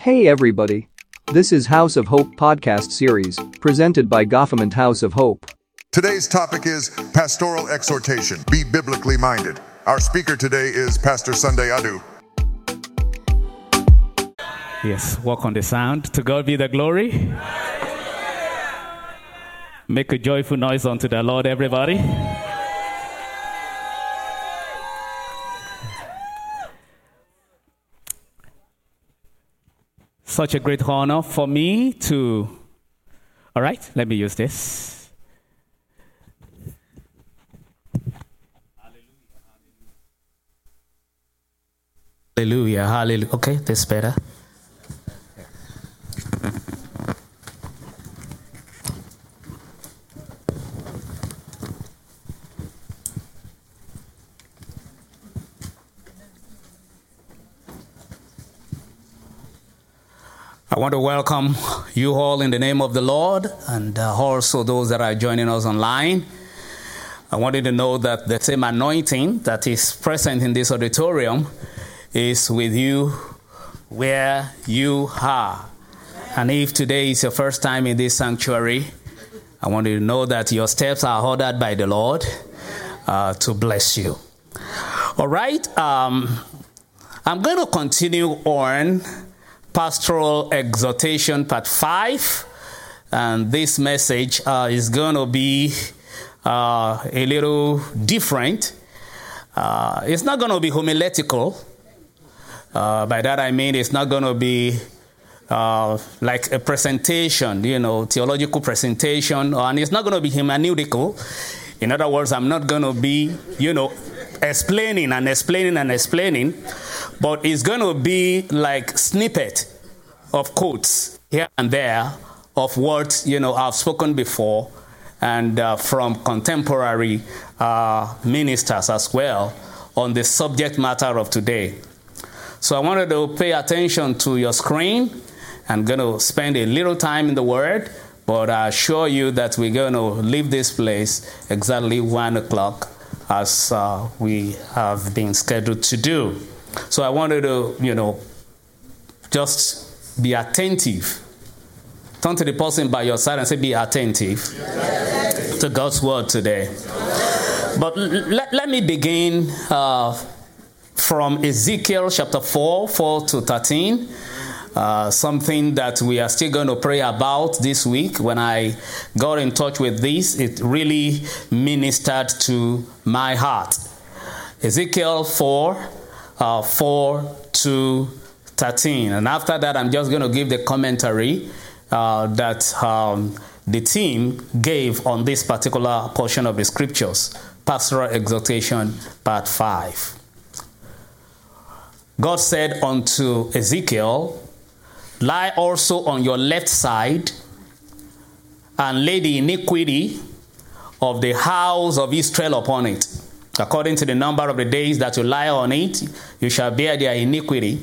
Hey everybody. This is House of Hope podcast series, presented by Gotham and House of Hope. Today's topic is pastoral exhortation. Be biblically minded. Our speaker today is Pastor Sunday Adu. Yes, walk on the sound. To God be the glory. Make a joyful noise unto the Lord, everybody. Such a great honor for me to. All right, let me use this. Hallelujah, hallelujah. Okay, this better. Want to welcome you all in the name of the Lord and uh, also those that are joining us online. I want you to know that the same anointing that is present in this auditorium is with you where you are. And if today is your first time in this sanctuary, I want you to know that your steps are ordered by the Lord uh, to bless you. All right, um, I'm going to continue on Pastoral Exhortation, Part 5. And this message uh, is going to be uh, a little different. Uh, it's not going to be homiletical. Uh, by that I mean it's not going to be uh, like a presentation, you know, theological presentation, and it's not going to be hermeneutical. In other words, I'm not going to be, you know, explaining and explaining and explaining, but it's going to be like snippet of quotes here and there of what you know I've spoken before, and uh, from contemporary uh, ministers as well on the subject matter of today. So I wanted to pay attention to your screen. I'm going to spend a little time in the Word, but I assure you that we're going to leave this place exactly one o'clock as uh, we have been scheduled to do. So I wanted to, you know, just be attentive. Turn to the person by your side and say, Be attentive to God's word today. But let, let me begin uh, from Ezekiel chapter 4, 4 to 13. Uh, something that we are still going to pray about this week. When I got in touch with this, it really ministered to my heart. Ezekiel 4, uh, 4 to 13. And after that, I'm just going to give the commentary uh, that um, the team gave on this particular portion of the scriptures Pastoral Exhortation, Part 5. God said unto Ezekiel, Lie also on your left side and lay the iniquity of the house of Israel upon it. According to the number of the days that you lie on it, you shall bear their iniquity.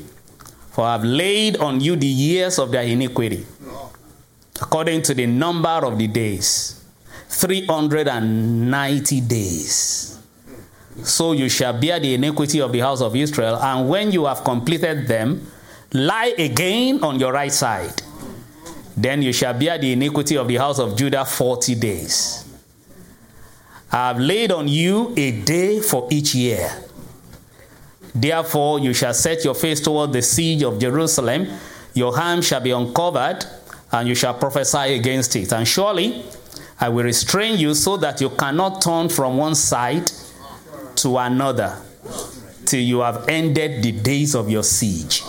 For I have laid on you the years of their iniquity, according to the number of the days 390 days. So you shall bear the iniquity of the house of Israel, and when you have completed them, lie again on your right side. Then you shall bear the iniquity of the house of Judah 40 days. I have laid on you a day for each year. Therefore, you shall set your face toward the siege of Jerusalem. Your arm shall be uncovered, and you shall prophesy against it. And surely I will restrain you so that you cannot turn from one side to another till you have ended the days of your siege.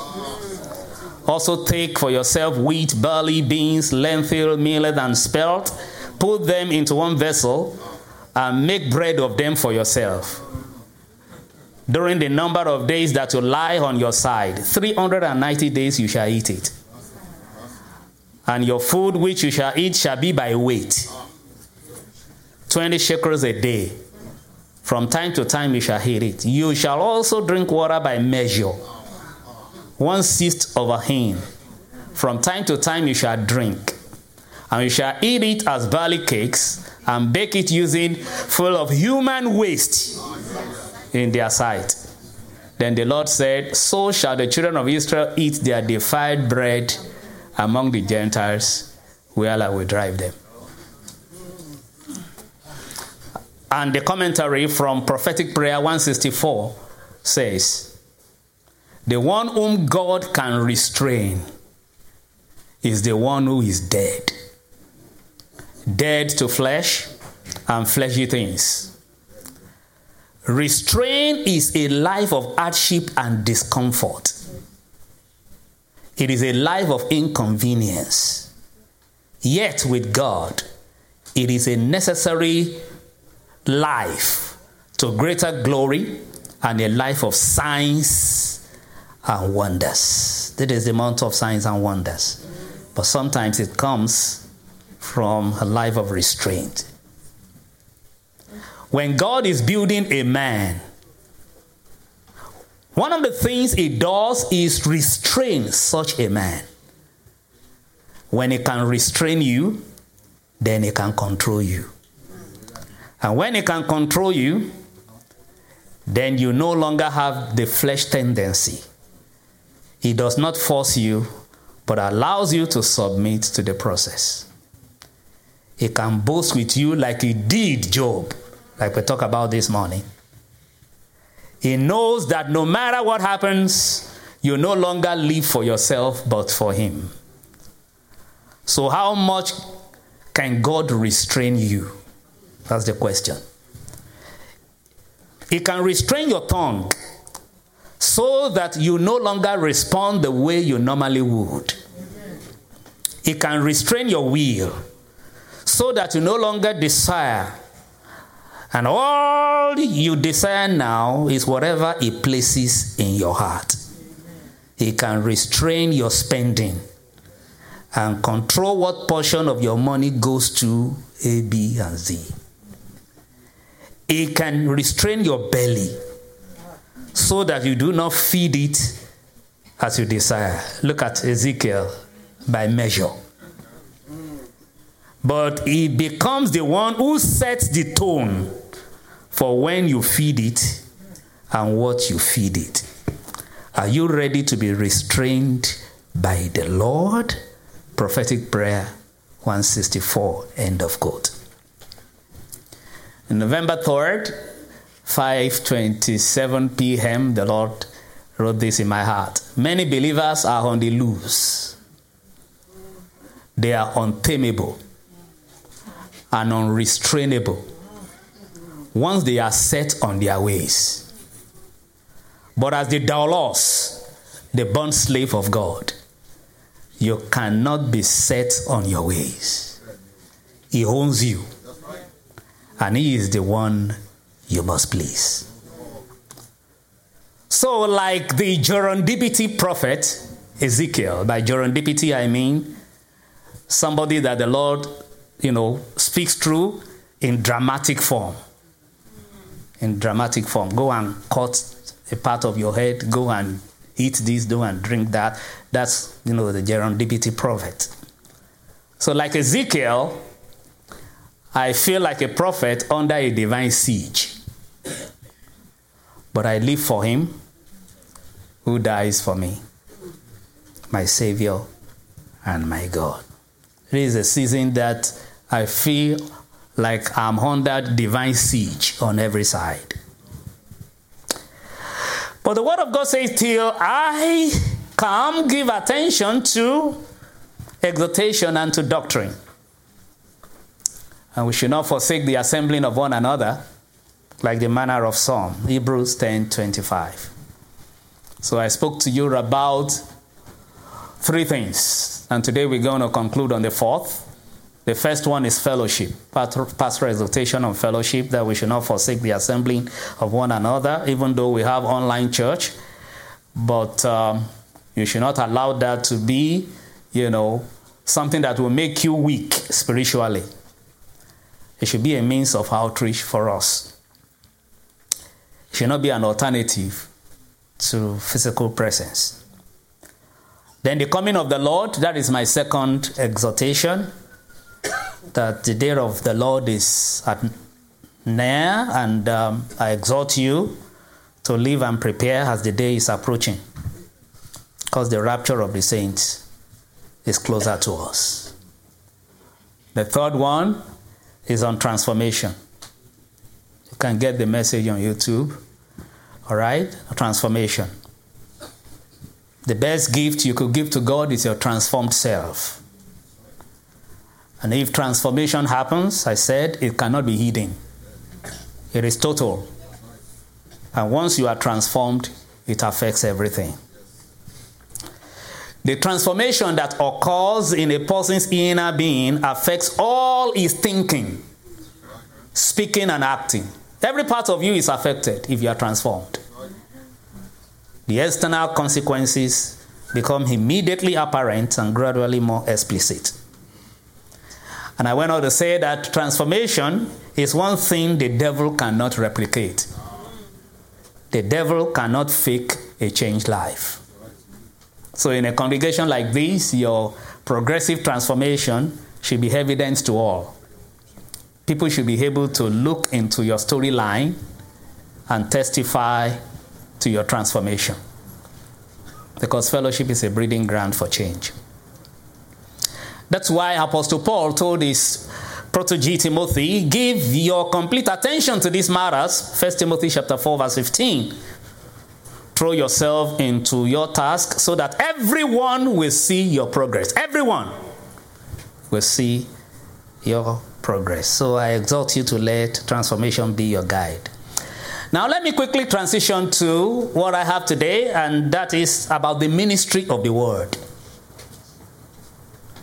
Also, take for yourself wheat, barley, beans, lentil, millet, and spelt. Put them into one vessel and make bread of them for yourself. During the number of days that you lie on your side, 390 days you shall eat it. And your food which you shall eat shall be by weight 20 shekels a day. From time to time you shall eat it. You shall also drink water by measure, one sixth of a hin. From time to time you shall drink. And you shall eat it as barley cakes and bake it using full of human waste in their sight. Then the Lord said, So shall the children of Israel eat their defiled bread among the Gentiles, where I will drive them. And the commentary from Prophetic Prayer 164 says, The one whom God can restrain is the one who is dead. Dead to flesh and fleshy things. Restraint is a life of hardship and discomfort. It is a life of inconvenience. Yet, with God, it is a necessary life to greater glory and a life of signs and wonders. That is the month of signs and wonders. But sometimes it comes from a life of restraint. When God is building a man, one of the things he does is restrain such a man. When he can restrain you, then he can control you. And when he can control you, then you no longer have the flesh tendency. He does not force you, but allows you to submit to the process. He can boast with you like he did Job, like we talked about this morning. He knows that no matter what happens, you no longer live for yourself, but for him. So, how much can God restrain you? That's the question. He can restrain your tongue so that you no longer respond the way you normally would. It can restrain your will so that you no longer desire. And all you desire now is whatever it places in your heart. It can restrain your spending and control what portion of your money goes to A, B, and Z. It can restrain your belly so that you do not feed it as you desire. Look at Ezekiel by measure. But he becomes the one who sets the tone for when you feed it and what you feed it. Are you ready to be restrained by the Lord? Prophetic prayer 164, end of quote. November 3rd, 5:27 p.m., the Lord wrote this in my heart. Many believers are on the loose. They are untamable and unrestrainable once they are set on their ways. But as the doulos, the bond slave of God, you cannot be set on your ways. He owns you and He is the one you must please. So, like the gerundipity prophet Ezekiel, by gerundipity I mean somebody that the Lord, you know, speaks through in dramatic form. In dramatic form. Go and cut a part of your head, go and eat this, do and drink that. That's, you know, the gerundipity prophet. So, like Ezekiel, I feel like a prophet under a divine siege. But I live for him who dies for me, my Savior and my God. It is a season that I feel like I'm under divine siege on every side. But the Word of God says, Till I come, give attention to exhortation and to doctrine. And we should not forsake the assembling of one another, like the manner of some. Hebrews 10 25. So I spoke to you about three things. And today we're going to conclude on the fourth. The first one is fellowship, pastoral exhortation on fellowship, that we should not forsake the assembling of one another, even though we have online church. But um, you should not allow that to be, you know, something that will make you weak spiritually. It should be a means of outreach for us. Should not be an alternative to physical presence. Then the coming of the Lord, that is my second exhortation, that the day of the Lord is at near, and um, I exhort you to live and prepare as the day is approaching. Because the rapture of the saints is closer to us. The third one is on transformation. Can get the message on YouTube. All right? Transformation. The best gift you could give to God is your transformed self. And if transformation happens, I said, it cannot be hidden. It is total. And once you are transformed, it affects everything. The transformation that occurs in a person's inner being affects all his thinking, speaking, and acting. Every part of you is affected if you are transformed. The external consequences become immediately apparent and gradually more explicit. And I went on to say that transformation is one thing the devil cannot replicate. The devil cannot fake a changed life. So, in a congregation like this, your progressive transformation should be evident to all. People should be able to look into your storyline and testify to your transformation. Because fellowship is a breeding ground for change. That's why Apostle Paul told his protege Timothy, give your complete attention to these matters. 1 Timothy chapter 4, verse 15. Throw yourself into your task so that everyone will see your progress. Everyone will see your progress. So I exhort you to let transformation be your guide. Now, let me quickly transition to what I have today, and that is about the ministry of the word.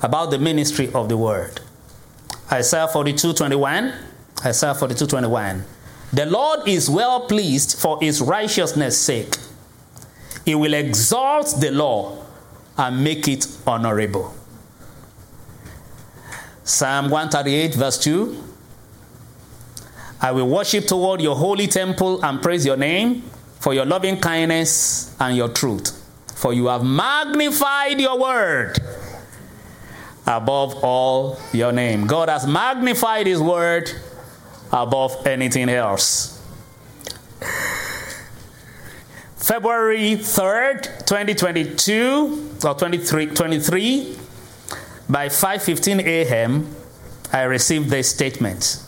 About the ministry of the word. Isaiah 42 21. Isaiah 42 21. The Lord is well pleased for his righteousness' sake. He will exalt the law and make it honorable. Psalm 138, verse 2. I will worship toward your holy temple and praise your name for your loving kindness and your truth. For you have magnified your word above all your name. God has magnified his word above anything else. February 3rd, 2022 or 23, 23 by 5:15 a.m. I received this statement.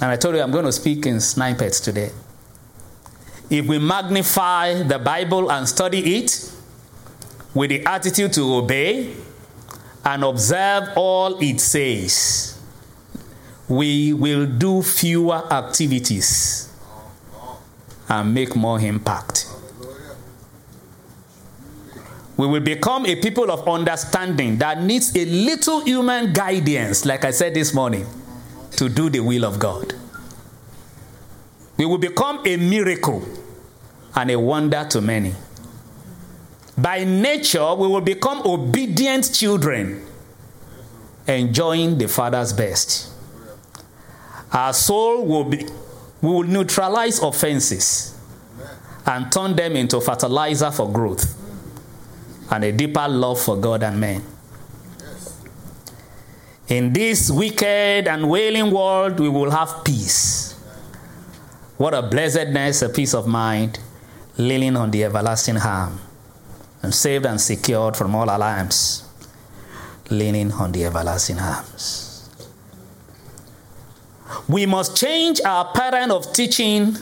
And I told you I'm going to speak in snippets today. If we magnify the Bible and study it with the attitude to obey and observe all it says, we will do fewer activities and make more impact. We will become a people of understanding that needs a little human guidance, like I said this morning to do the will of God. We will become a miracle and a wonder to many. By nature, we will become obedient children, enjoying the Father's best. Our soul will be, we will neutralize offenses and turn them into fertilizer for growth and a deeper love for God and men. In this wicked and wailing world, we will have peace. What a blessedness, a peace of mind, leaning on the everlasting arm, and saved and secured from all alarms, leaning on the everlasting arms. We must change our pattern of teaching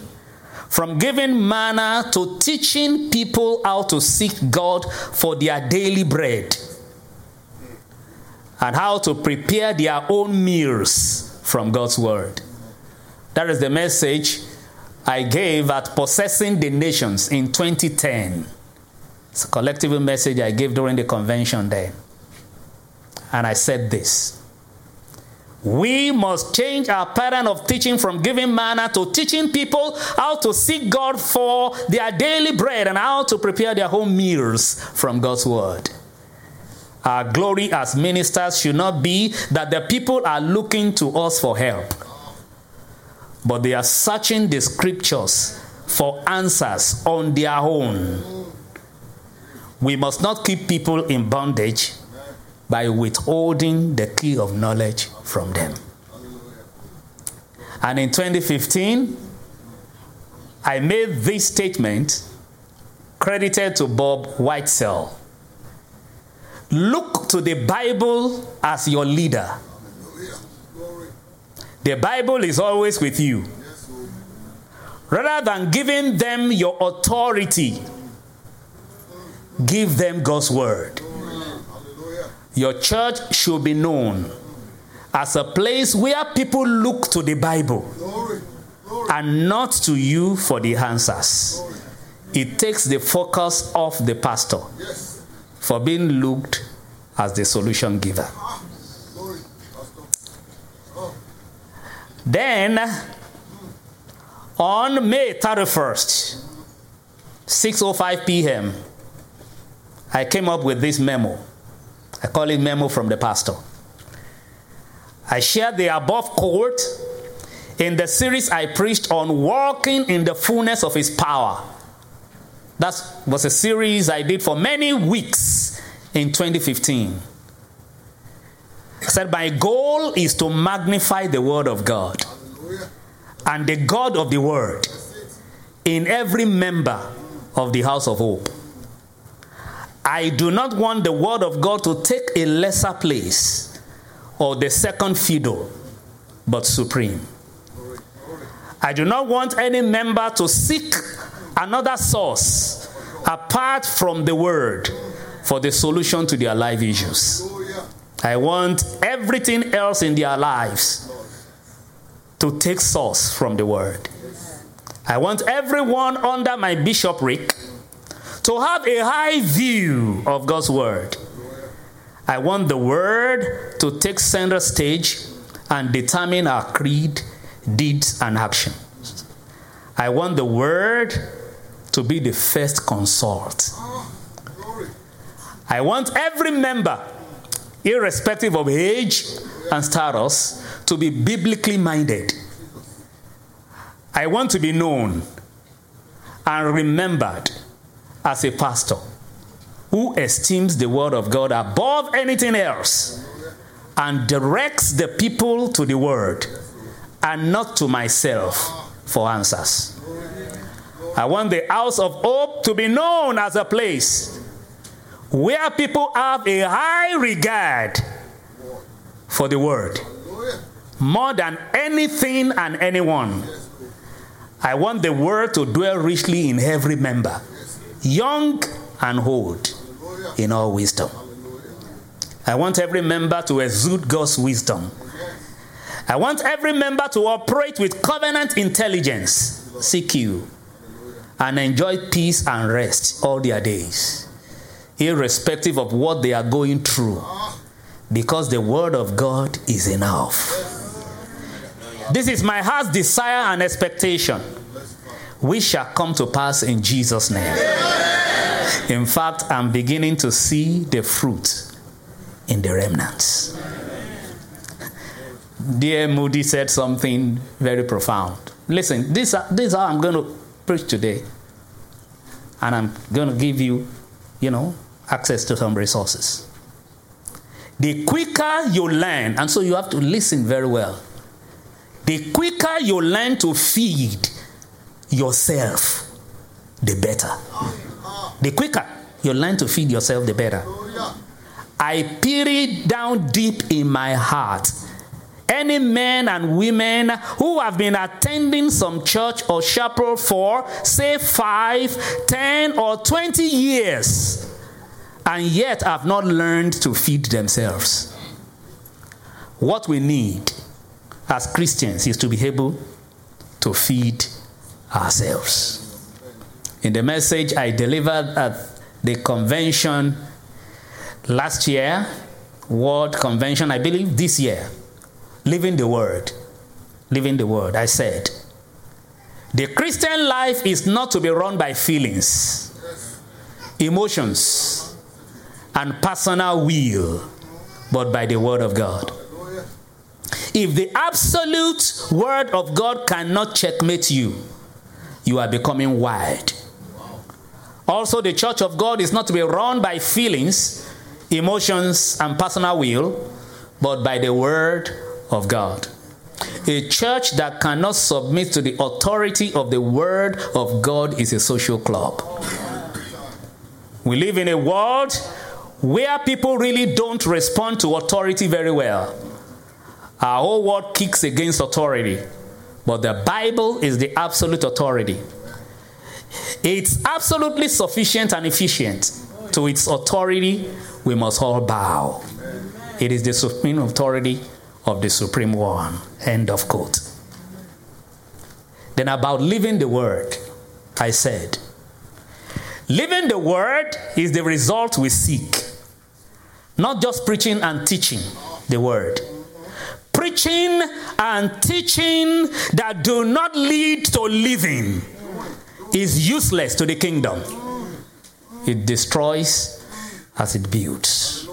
from giving manna to teaching people how to seek God for their daily bread and how to prepare their own meals from God's word. That is the message I gave at Possessing the Nations in 2010. It's a collective message I gave during the convention then. And I said this We must change our pattern of teaching from giving manna to teaching people how to seek God for their daily bread and how to prepare their home meals from God's word. Our glory as ministers should not be that the people are looking to us for help, but they are searching the scriptures for answers on their own. We must not keep people in bondage by withholding the key of knowledge from them. And in 2015, I made this statement credited to Bob Whitesel. Look to the Bible as your leader. The Bible is always with you. Rather than giving them your authority, give them God's word. Your church should be known as a place where people look to the Bible and not to you for the answers. It takes the focus off the pastor for being looked as the solution giver. Then, on May 31st, 6:05 p.m., I came up with this memo. I call it memo from the pastor. I shared the above quote in the series I preached on walking in the fullness of his power. That was a series I did for many weeks in 2015. I said, My goal is to magnify the Word of God and the God of the Word in every member of the House of Hope. I do not want the Word of God to take a lesser place or the second fiddle, but supreme. I do not want any member to seek another source apart from the Word for the solution to their life issues. I want everything else in their lives to take source from the Word. I want everyone under my bishopric to have a high view of God's Word. I want the Word to take center stage and determine our creed, deeds, and actions. I want the Word to be the first consult. I want every member, irrespective of age and status, to be biblically minded. I want to be known and remembered as a pastor who esteems the Word of God above anything else and directs the people to the Word and not to myself for answers. I want the house of hope to be known as a place where people have a high regard for the word more than anything and anyone. I want the word to dwell richly in every member, young and old, in all wisdom. I want every member to exude God's wisdom. I want every member to operate with covenant intelligence, CQ, and enjoy peace and rest all their days, irrespective of what they are going through, because the Word of God is enough. This is my heart's desire and expectation, which shall come to pass in Jesus' name. In fact, I'm beginning to see the fruit in the remnants. D.L. Moody said something very profound. Listen, this, uh, this is how I'm going to preach today. And I'm going to give you, you know, access to some resources. The quicker you learn, and so you have to listen very well. The quicker you learn to feed yourself, the better. The quicker you learn to feed yourself, the better. I peer down deep in my heart any men and women who have been attending some church or chapel for, say, five, ten, or 20 years, and yet have not learned to feed themselves. What we need as Christians is to be able to feed ourselves. In the message I delivered at the convention last year, World Convention, I believe this year, living the word. Living the word. I said, the Christian life is not to be run by feelings, emotions, and personal will, but by the word of God. If the absolute word of God cannot checkmate you, you are becoming wild. Also, the church of God is not to be run by feelings, emotions, and personal will, but by the word of God. A church that cannot submit to the authority of the word of God is a social club. We live in a world where people really don't respond to authority very well. Our whole world kicks against authority, but the Bible is the absolute authority. It's absolutely sufficient and efficient. To its authority, we must all bow. It is the supreme authority of the Supreme One. End of quote. Then, about living the Word, I said, living the Word is the result we seek, not just preaching and teaching the Word. Preaching and teaching that do not lead to living is useless to the kingdom. It destroys as it builds.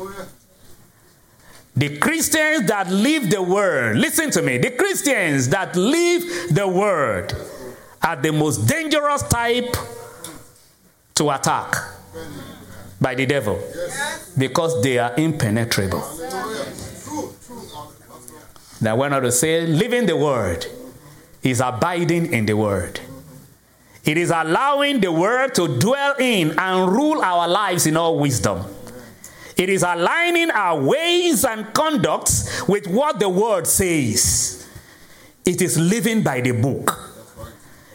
The Christians that live the word, listen to me, the Christians that live the word are the most dangerous type to attack by the devil because they are impenetrable. That went on to say, living the word is abiding in the word. It is allowing the word to dwell in and rule our lives in all wisdom. It is aligning our ways and conducts with what the word says. It is living by the book.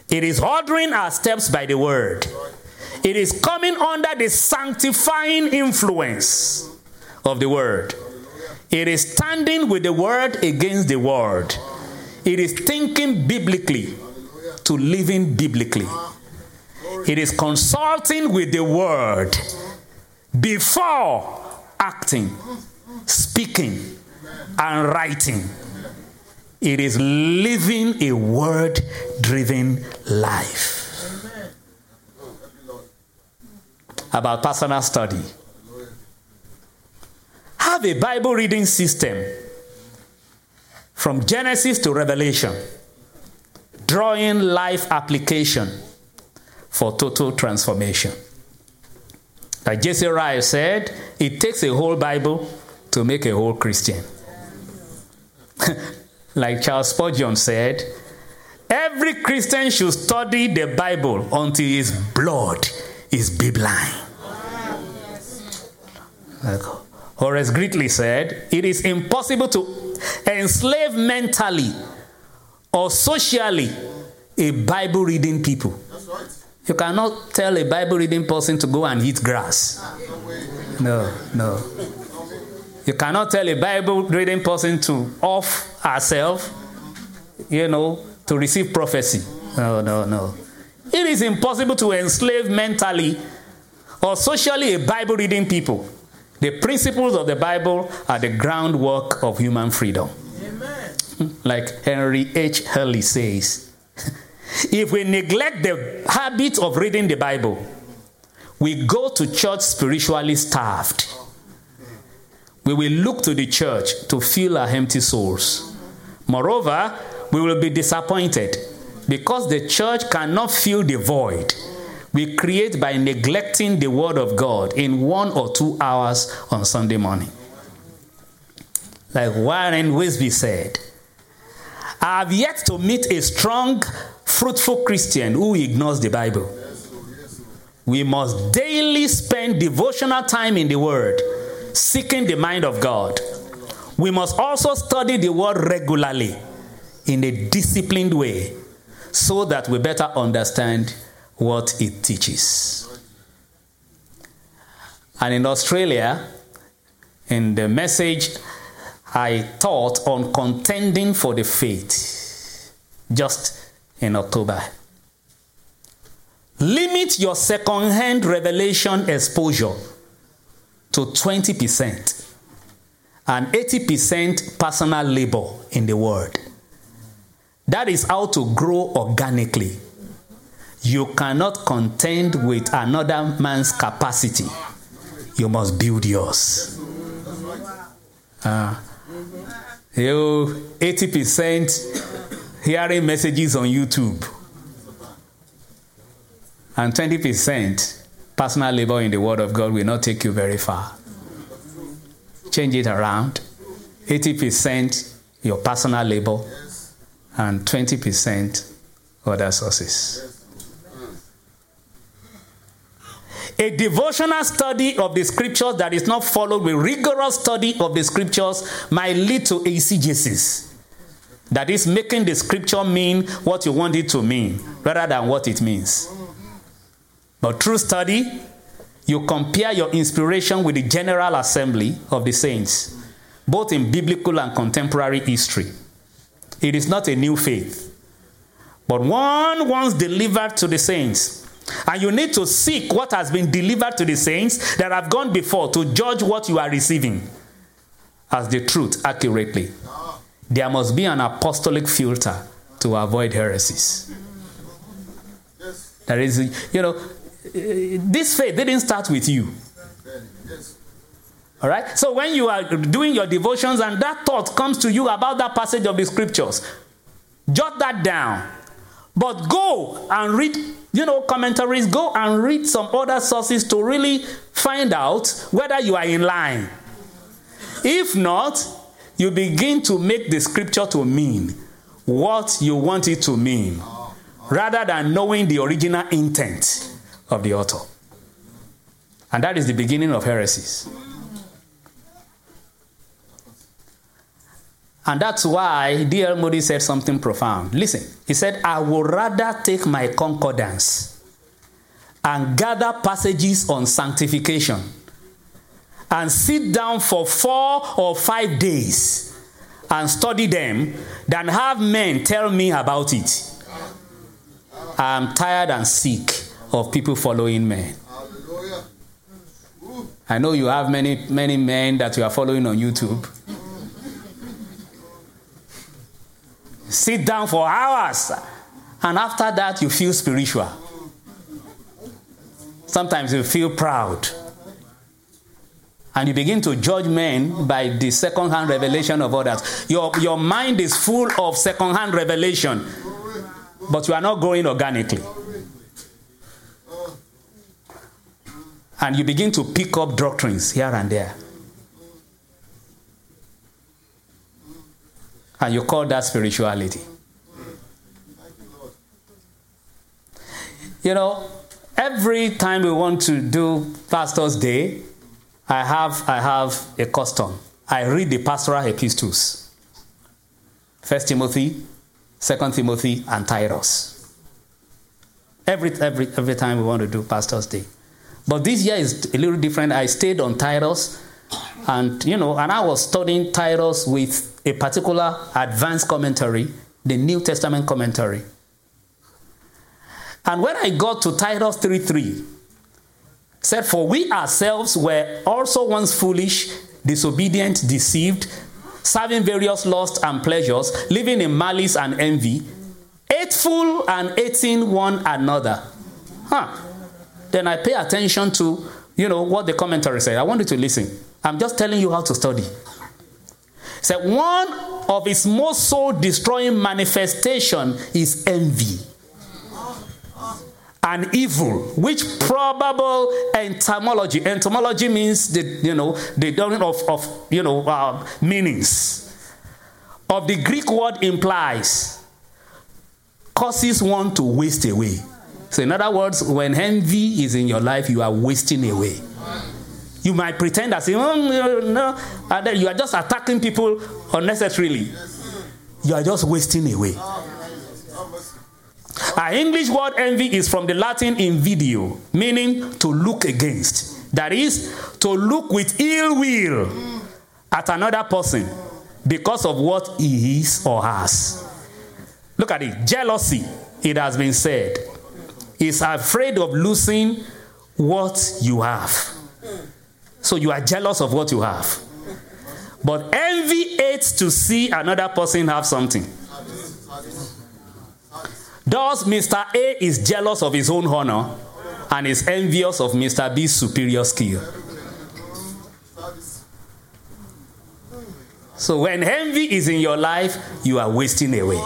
It is ordering our steps by the word. It is coming under the sanctifying influence of the word. It is standing with the word against the world. It is thinking biblically to living biblically. It is consulting with the word before acting, speaking, and writing. It is living a word driven life. About personal study. Have a Bible reading system from Genesis to Revelation, drawing life application for total transformation. Like J.C. Ryle said, it takes a whole Bible to make a whole Christian. like Charles Spurgeon said, every Christian should study the Bible until his blood is bibline. Like Horace Greeley said, it is impossible to enslave mentally or socially a Bible reading people. You cannot tell a Bible reading person to go and eat grass. No, no. You cannot tell a Bible reading person to off herself, you know, to receive prophecy. No, no, no. It is impossible to enslave mentally or socially a Bible reading people. The principles of the Bible are the groundwork of human freedom. Like Henry H. Halley says, if we neglect the habit of reading the Bible, we go to church spiritually starved. We will look to the church to fill our empty souls. Moreover, we will be disappointed because the church cannot fill the void we create by neglecting the Word of God in one or two hours on Sunday morning. Like Warren Wiersbe said, I have yet to meet a strong, fruitful Christian who ignores the Bible. We must daily spend devotional time in the Word, seeking the mind of God. We must also study the Word regularly in a disciplined way so that we better understand what it teaches. And in Australia, in the message I taught on contending for the faith just in October. Limit your second-hand revelation exposure to 20% and 80% personal labor in the word. That is how to grow organically. You cannot contend with another man's capacity. You must build yours. Uh, you 80% hearing messages on YouTube and 20% personal labor in the Word of God will not take you very far. Change it around. 80% your personal labor, and 20% other sources. A devotional study of the scriptures that is not followed with rigorous study of the scriptures might lead to eisegesis. That is making the scripture mean what you want it to mean rather than what it means. But through study, you compare your inspiration with the general assembly of the saints, both in biblical and contemporary history. It is not a new faith, but one once delivered to the saints. And you need to seek what has been delivered to the saints that have gone before to judge what you are receiving as the truth accurately. There must be an apostolic filter to avoid heresies. There is, you know, this faith didn't start with you. All right? So when you are doing your devotions and that thought comes to you about that passage of the scriptures, jot that down. But go and read, you know, commentaries, go and read some other sources to really find out whether you are in line. If not, you begin to make the scripture to mean what you want it to mean rather than knowing the original intent of the author. And that is the beginning of heresies. And that's why D.L. Moody said something profound. Listen, he said, I would rather take my concordance and gather passages on sanctification and sit down for four or five days and study them than have men tell me about it. I am tired and sick of people following men. I know you have many, many men that you are following on YouTube. Sit down for hours, and after that, you feel spiritual. Sometimes you feel proud. And you begin to judge men by the second hand revelation of others. Your, your mind is full of second hand revelation, but you are not growing organically. And you begin to pick up doctrines here and there. And you call that spirituality. You know, every time we want to do Pastor's Day, I have, I have a custom. I read the pastoral epistles. First Timothy, Second Timothy, and Titus. Every, every, every time we want to do Pastor's Day. But this year is a little different. I stayed on Titus, and you know, and I was studying Titus with a particular advanced commentary, the New Testament commentary. And when I got to Titus 3:3, said, For we ourselves were also once foolish, disobedient, deceived, serving various lusts and pleasures, living in malice and envy, hateful and hating one another. Huh then I pay attention to, you know, what the commentary said. I want you to listen. I'm just telling you how to study. Said so one of its most soul destroying manifestation is envy and evil, which probable entomology. Entomology means the you know the of of you know uh, meanings of the Greek word implies causes one to waste away. So, in other words, when envy is in your life, you are wasting away. You might pretend that, mm, oh, no, and then you are just attacking people unnecessarily. You are just wasting away. Our English word envy is from the Latin invidio, meaning to look against. That is, to look with ill will at another person because of what he is or has. Look at it. Jealousy, it has been said, is afraid of losing what you have. So you are jealous of what you have. But envy hates to see another person have something. Thus, Mr. A is jealous of his own honor and is envious of Mr. B's superior skill. So, when envy is in your life, you are wasting away.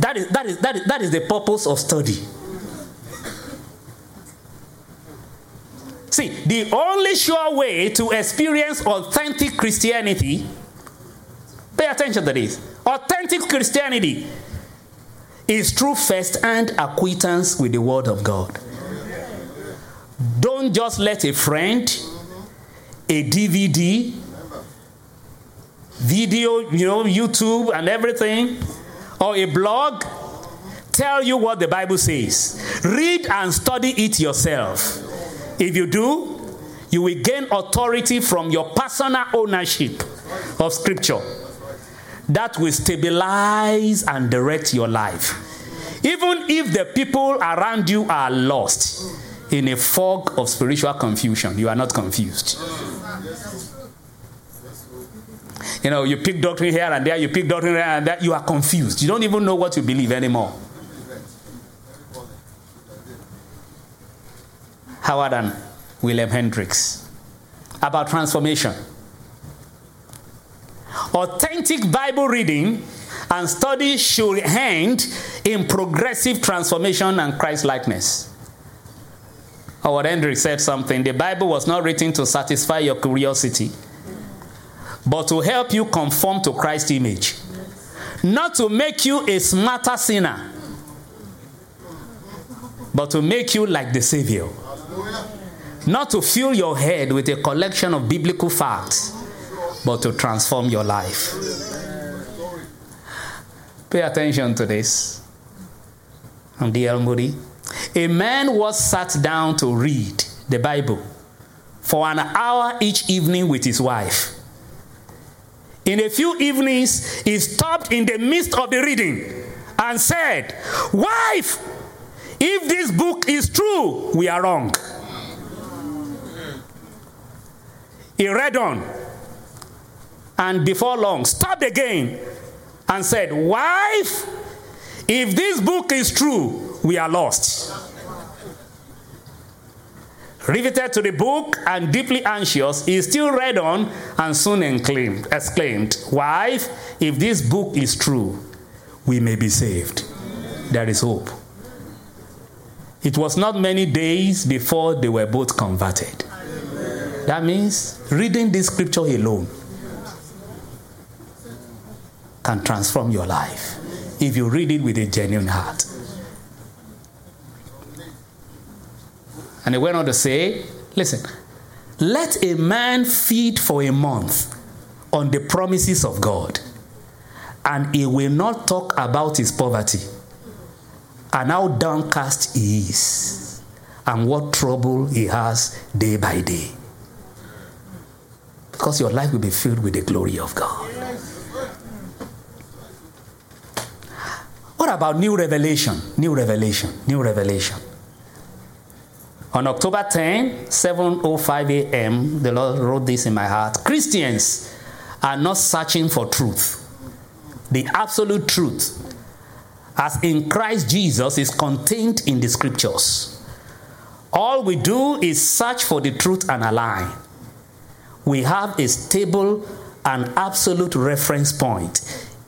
That is, that is, that is, that is the purpose of study. See, the only sure way to experience authentic Christianity, pay attention to this, authentic Christianity is through first hand acquaintance with the Word of God. Don't just let a friend, a DVD, video, you know, YouTube and everything, or a blog tell you what the Bible says. Read and study it yourself. If you do, you will gain authority from your personal ownership of Scripture that will stabilize and direct your life. Even if the people around you are lost in a fog of spiritual confusion, you are not confused. You know, you pick doctrine here and there, you pick doctrine here and there, you are confused. You don't even know what you believe anymore. Howard and William Hendricks about transformation. Authentic Bible reading and study should end in progressive transformation and Christ likeness. Howard Hendricks said something the Bible was not written to satisfy your curiosity, but to help you conform to Christ's image, not to make you a smarter sinner, but to make you like the Savior. Not to fill your head with a collection of biblical facts, but to transform your life. Pay attention to this. I'm D.L. Moody. A man was sat down to read the Bible for an hour each evening with his wife. In a few evenings, he stopped in the midst of the reading and said, Wife, if this book is true, we are wrong. He read on. And before long, stopped again and said, Wife, if this book is true, we are lost. Riveted to the book and deeply anxious, he still read on and soon exclaimed, exclaimed, Wife, if this book is true, we may be saved. There is hope. It was not many days before they were both converted. That means reading this scripture alone can transform your life if you read it with a genuine heart. And he went on to say, listen, let a man feed for a month on the promises of God, and he will not talk about his poverty and how downcast he is and what trouble he has day by day. Because your life will be filled with the glory of God. What about new revelation? New revelation, new revelation. On October 10, 7:05 a.m., the Lord wrote this in my heart. Christians are not searching for truth. The absolute truth as in Christ Jesus is contained in the scriptures. All we do is search for the truth and align. We have a stable and absolute reference point.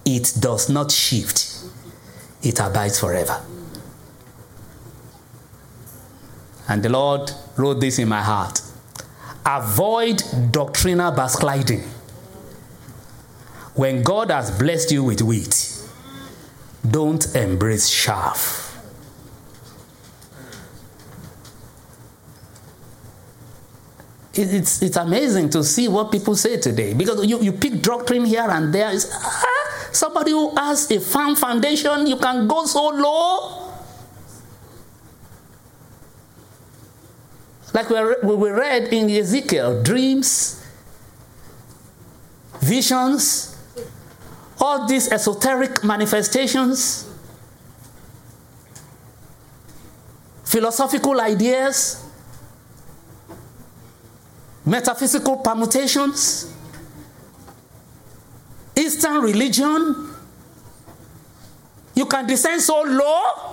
It does not shift, it abides forever. And the Lord wrote this in my heart avoid doctrinal backsliding. When God has blessed you with wheat, don't embrace chaff. It's, it's amazing to see what people say today because you, you pick doctrine here and there. Ah, somebody who has a firm foundation, you can go so low. Like we, read in Ezekiel dreams, visions, all these esoteric manifestations, philosophical ideas, metaphysical permutations, Eastern religion. You can descend so low.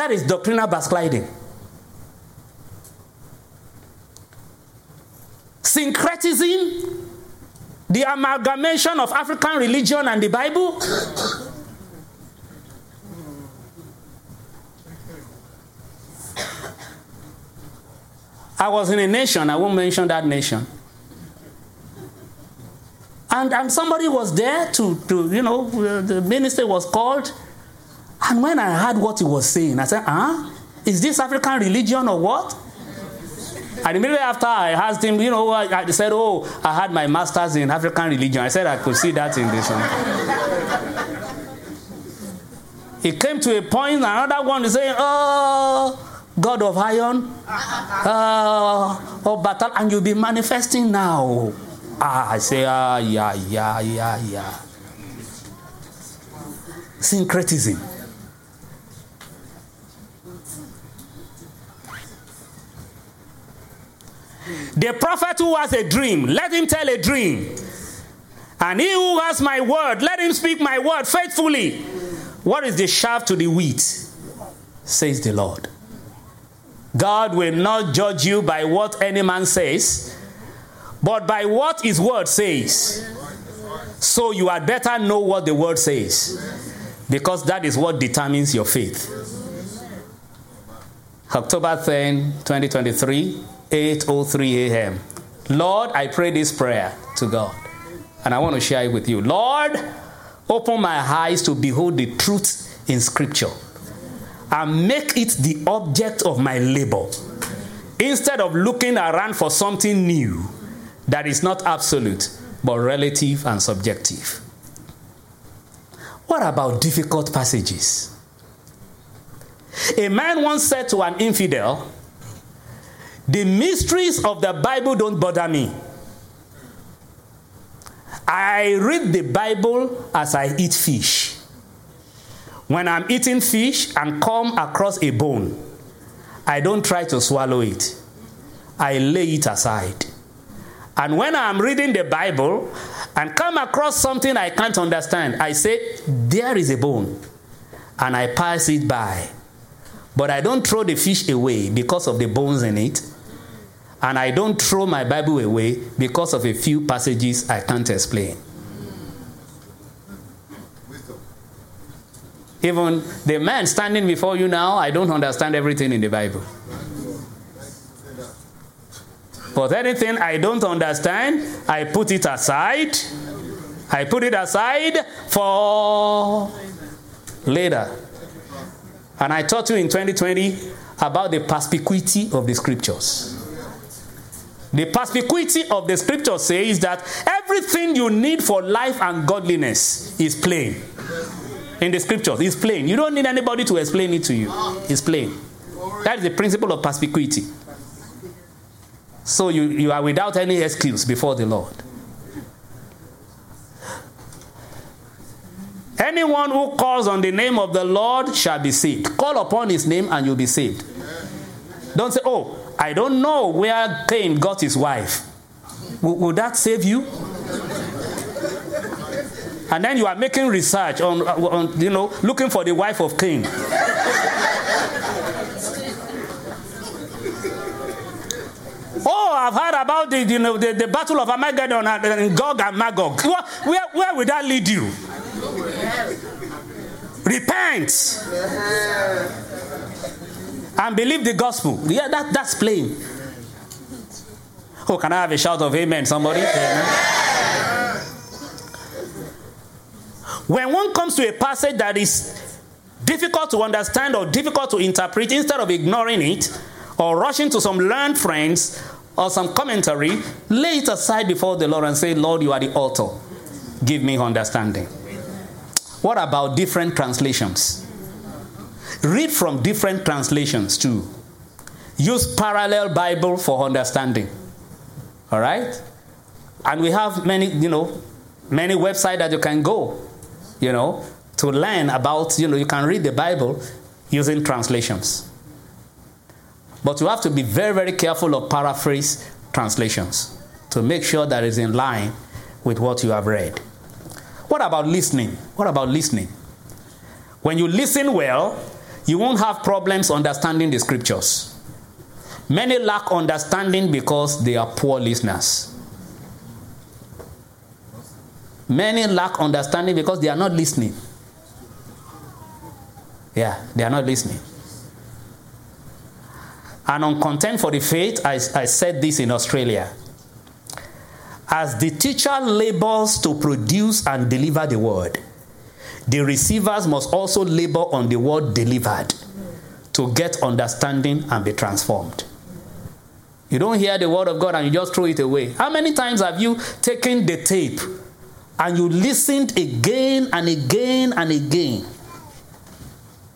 That is doctrinal backsliding. Syncretism the amalgamation of African religion and the Bible? I was in a nation, I won't mention that nation. And, and somebody was there to, to, you know, the minister was called. And when I heard what he was saying, I said, huh? Is this African religion or what? And immediately after I asked him, you know, I, I said, oh, I had my master's in African religion. I said I could see that in this one. He came to a point, another one is saying, oh, God of iron, uh, oh, battle, and you'll be manifesting now. Ah, I say, ah, yeah, yeah, yeah, yeah. Syncretism. The prophet who has a dream, let him tell a dream. And he who has my word, let him speak my word faithfully. What is the shaft to the wheat? Says the Lord. God will not judge you by what any man says, but by what his word says. So you had better know what the word says, because that is what determines your faith. October 10, 2023. 8:03 a.m. Lord, I pray this prayer to God. And I want to share it with you. Lord, open my eyes to behold the truth in scripture and make it the object of my labor. Instead of looking around for something new that is not absolute but relative and subjective. What about difficult passages? A man once said to an infidel, the mysteries of the Bible don't bother me. I read the Bible as I eat fish. When I'm eating fish and come across a bone, I don't try to swallow it. I lay it aside. And when I'm reading the Bible and come across something I can't understand, I say, There is a bone. And I pass it by. But I don't throw the fish away because of the bones in it. And I don't throw my Bible away because of a few passages I can't explain. Even the man standing before you now, I don't understand everything in the Bible. But anything I don't understand, I put it aside. I put it aside for later. And I taught you in 2020 about the perspicuity of the scriptures. The perspicuity of the scripture says that everything you need for life and godliness is plain. In the scriptures, it's plain. You don't need anybody to explain it to you. It's plain. That is the principle of perspicuity. So you, you are without any excuse before the Lord. Anyone who calls on the name of the Lord shall be saved. Call upon his name and you'll be saved. Don't say, oh, I don't know where Cain got his wife. W- would that save you? And then you are making research on, uh, on, you know, looking for the wife of Cain. Oh, I've heard about the, you know, the, the battle of Armageddon and uh, Gog and Magog. Where, where, where that lead you? Repent and believe the gospel. Yeah, that, that's plain. Oh, can I have a shout of amen, somebody? Amen. When one comes to a passage that is difficult to understand or difficult to interpret, instead of ignoring it or rushing to some learned friends or some commentary, lay it aside before the Lord and say, Lord, you are the author. Give me understanding. What about different translations? Read from different translations too. Use parallel Bible for understanding. All right? And we have many, you know, many websites that you can go, you know, to learn about, you know, you can read the Bible using translations. But you have to be very, very careful of paraphrase translations to make sure that it's in line with what you have read. What about listening? What about listening? When you listen well, you won't have problems understanding the scriptures. Many lack understanding because they are poor listeners. Many lack understanding because they are not listening. Yeah, they are not listening. And on Contend for the Faith, I, I said this in Australia. As the teacher labors to produce and deliver the word, the receivers must also labor on the word delivered to get understanding and be transformed. You don't hear the word of God and you just throw it away. How many times have you taken the tape and you listened again and again and again?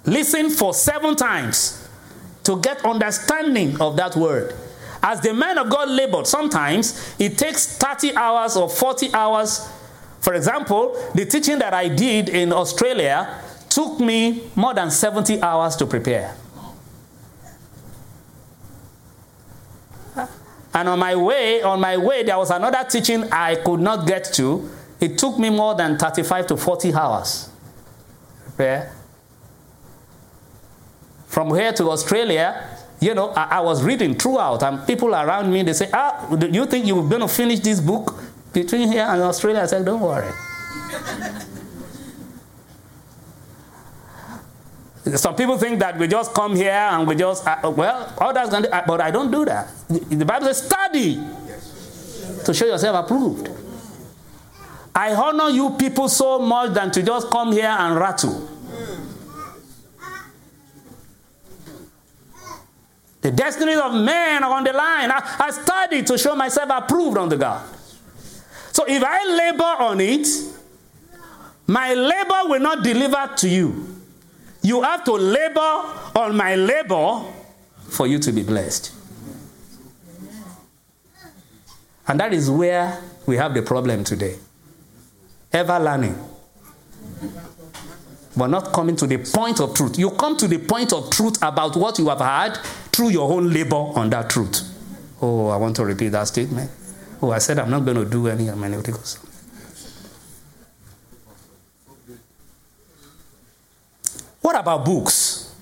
Listen for seven times to get understanding of that word. As the man of God labored, sometimes it takes 30 hours or 40 hours. For example, the teaching that I did in Australia took me more than 70 hours to prepare. And on my way, on my way, there was another teaching I could not get to. It took me more than 35 to 40 hours. Prepare. From here to Australia, you know, I, I, was reading throughout, and people around me they say, "Ah, do you think you're going to finish this book between here and Australia?" I said, "Don't worry." Some people think that we just come here and we just, uh, well, others can do, uh, but I don't do that. The Bible says, study to show yourself approved. I honor you people so much than to just come here and rattle. The destinies of men are on the line. I, I study to show myself approved unto God. So if I labor on it, my labor will not deliver to you. You have to labor on my labor for you to be blessed. And that is where we have the problem today. Ever learning, but not coming to the point of truth. You come to the point of truth about what you have heard through your own labor on that truth. Oh, I want to repeat that statement. Oh, I said I'm not going to do any hermeneutics. What about books?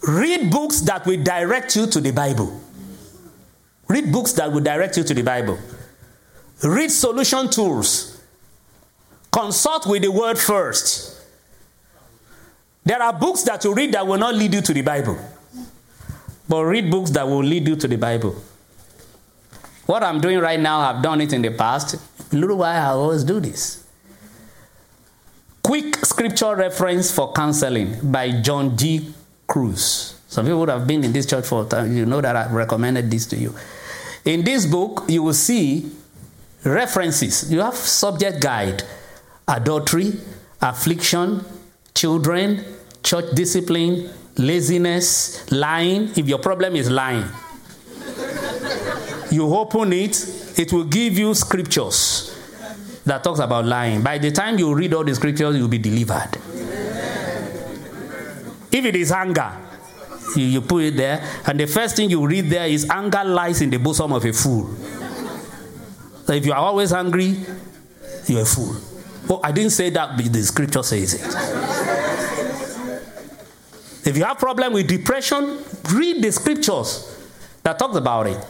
Read books that will direct you to the Bible. Read books that will direct you to the Bible. Read solution tools. Consult with the word first. There are books that you read that will not lead you to the Bible. But read books that will lead you to the Bible. What I'm doing right now, I've done it in the past. Little while, I always do this. Quick scripture reference for counseling by John G. Kruis. Some people would have been in this church for a time. You know that I've recommended this to you. In this book, you will see references. You have subject guide, adultery, affliction, children, church discipline, laziness, lying. If your problem is lying, you open it, it will give you scriptures that talks about lying. By the time you read all the scriptures, you'll be delivered. If it is anger, you, you put it there, and the first thing you read there is anger lies in the bosom of a fool. So if you are always angry, you're a fool. Oh, I didn't say that, but the scripture says it. if you have problem with depression, read the scriptures that talks about it.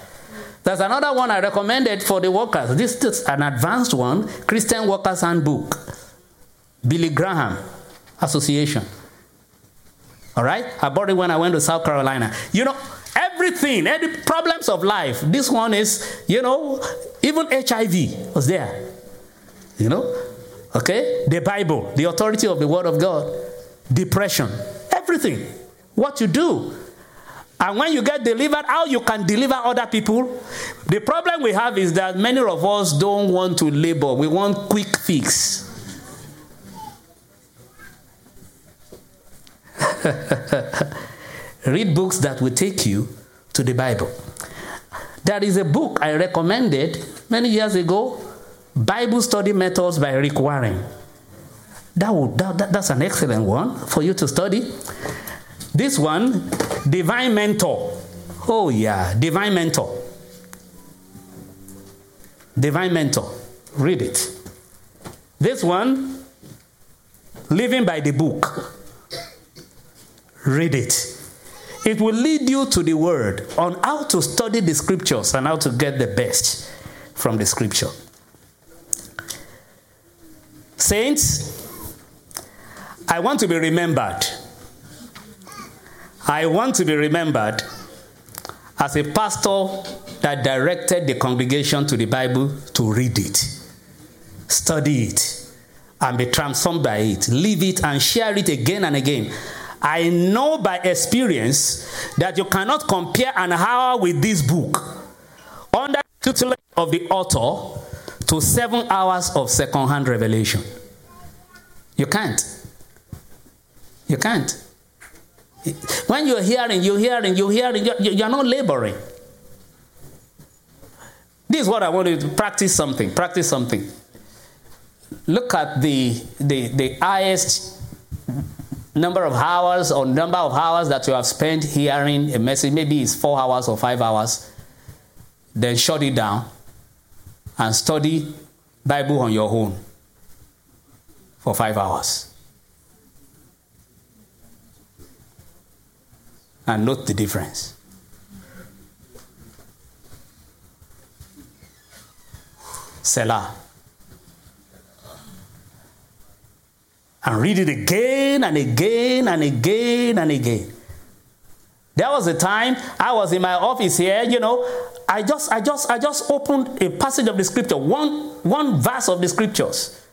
There's another one I recommended for the workers. This is an advanced one Christian Workers Handbook. Billy Graham Association. All right? I bought it when I went to South Carolina. You know, everything, any problems of life. This one is, you know, even HIV was there. You know? Okay? The Bible, the authority of the Word of God, depression, everything. What you do. And when you get delivered, how you can deliver other people? The problem we have is that many of us don't want to labor. We want quick fix. Read books that will take you to the Bible. There is a book I recommended many years ago Bible Study Methods by Rick Warren. That, would, that, that, that's an excellent one for you to study. This one, Divine Mentor. Oh, yeah, Divine Mentor. Divine Mentor. Read it. This one, Living by the Book. Read it. It will lead you to the Word on how to study the Scriptures and how to get the best from the Scripture. Saints, I want to be remembered. I want to be remembered as a pastor that directed the congregation to the Bible to read it, study it, and be transformed by it, live it, and share it again and again. I know by experience that you cannot compare an hour with this book under the tutelage of the author to seven hours of second-hand revelation. You can't. You can't. When you're hearing, you're hearing, you're hearing, you're, you're not laboring. This is what I want you to practice something. Practice something. Look at the, the, the highest number of hours or number of hours that you have spent hearing a message. Maybe it's four hours or five hours. Then shut it down and study Bible on your own for five hours. And note the difference. Selah. And read it again and again and again and again. There was a time I was in my office here, you know, I just I just I just opened a passage of the scripture, one one verse of the scriptures.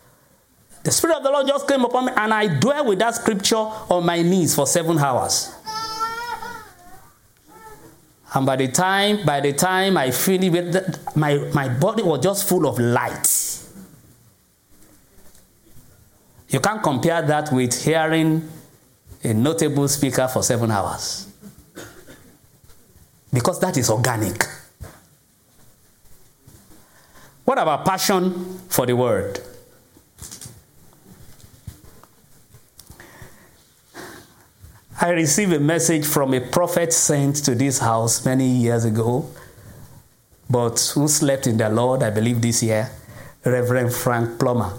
The spirit of the Lord just came upon me and I dwell with that scripture on my knees for 7 hours. And by the time, by the time I finished, my, my body was just full of light. You can't compare that with hearing a notable speaker for seven hours. Because that is organic. What about passion for the word? I received a message from a prophet sent to this house many years ago, but who slept in the Lord, I believe this year, Reverend Frank Plummer.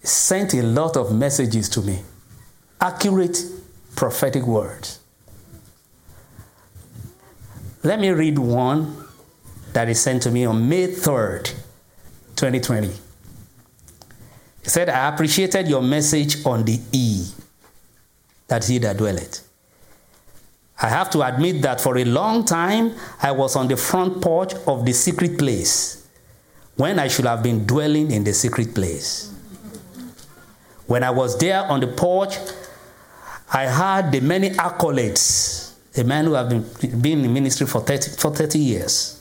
Sent a lot of messages to me, accurate prophetic words. Let me read one that he sent to me on May 3rd, 2020. He said, I appreciated your message on the E that he that dwelleth. I have to admit that for a long time I was on the front porch of the secret place when I should have been dwelling in the secret place. When I was there on the porch, I had the many accolades. A man who have been, been in ministry for 30, for 30 years,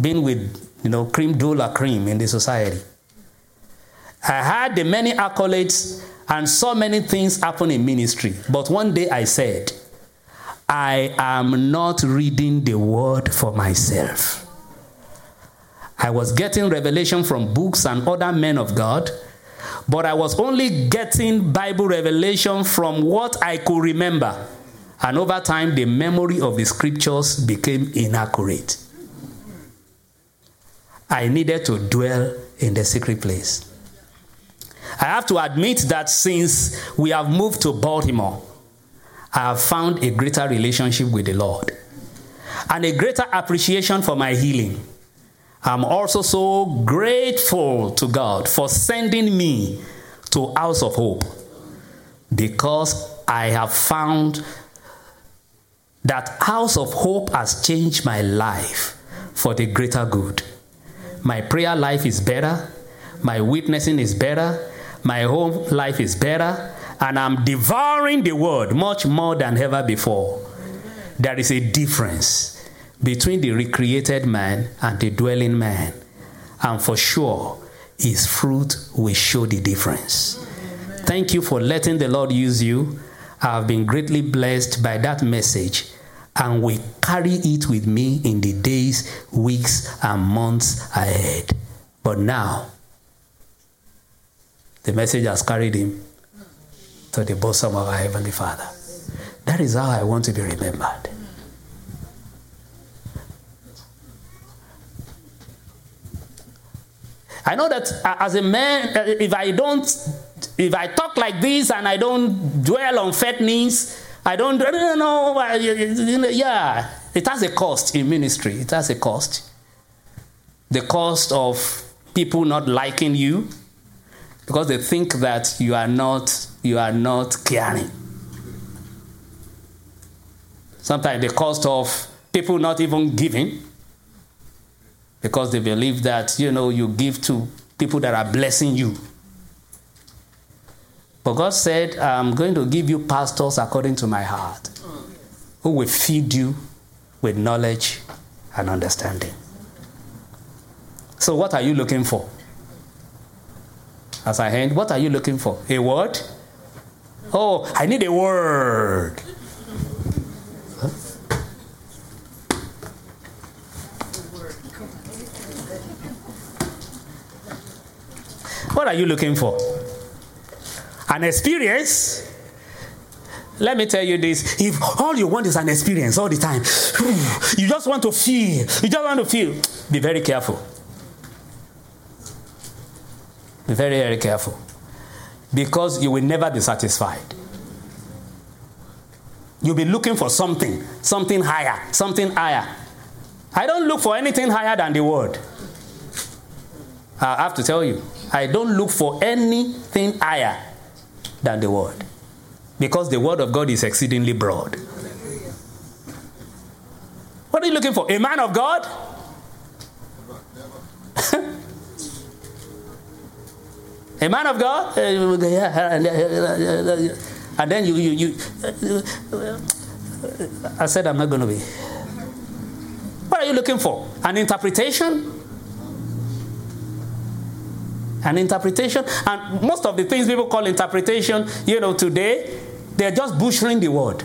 been with, you know, cream de la cream in the society. I had the many accolades and so many things happen in ministry. But one day I said, I am not reading the word for myself. I was getting revelation from books and other men of God, but I was only getting Bible revelation from what I could remember. And over time, the memory of the scriptures became inaccurate. I needed to dwell in the secret place. I have to admit that since we have moved to Baltimore, I have found a greater relationship with the Lord and a greater appreciation for my healing. I'm also so grateful to God for sending me to House of Hope because I have found that House of Hope has changed my life for the greater good. My prayer life is better, my witnessing is better, my home life is better, and I'm devouring the word much more than ever before. There is a difference between the recreated man and the dwelling man, and for sure, his fruit will show the difference. Thank you for letting the Lord use you. I have been greatly blessed by that message and will carry it with me in the days, weeks, and months ahead. But now, the message has carried him to the bosom of our Heavenly Father. That is how I want to be remembered. I know that as a man, uh, if I don't, if I talk like this and I don't dwell on fatness, I don't, I don't know, yeah, it has a cost in ministry. It has a cost. The cost of people not liking you, because they think that you are not you are not caring Sometimes the cost of people not even giving because they believe that, you know, you give to people that are blessing you. But God said, I'm going to give you pastors according to my heart who will feed you with knowledge and understanding. So, what are you looking for? As I hand, what are you looking for? A word? Oh, I need a word. What are you looking for? An experience? Let me tell you this if all you want is an experience all the time, you just want to feel, you just want to feel, be very careful. Be very, very careful. Because you will never be satisfied. You'll be looking for something, something higher, something higher. I don't look for anything higher than the word. I have to tell you, I don't look for anything higher than the word. Because the word of God is exceedingly broad. What are you looking for? A man of God? A man of God? Uh, and then you, you, you. Uh, I said, I'm not going to be. What are you looking for? An interpretation? An interpretation? And most of the things people call interpretation, you know, today, they're just butchering the word.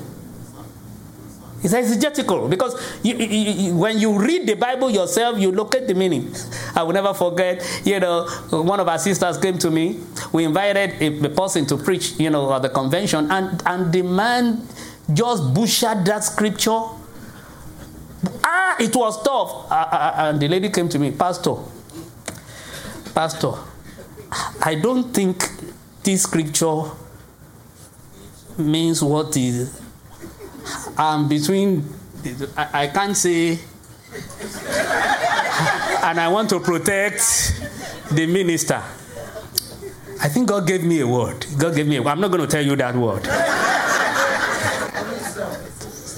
It's exegetical because you, you, you, when you read the Bible yourself, you look at the meaning. I will never forget, you know, one of our sisters came to me. We invited a, a person to preach, you know, at the convention, and, and the man just butchered that scripture. Ah, it was tough. Uh, uh, and the lady came to me, Pastor, Pastor, I don't think this scripture means what is I'm between I, I can't say and I want to protect the minister. I think God gave me a word. God gave me a word. I'm not going to tell you that word.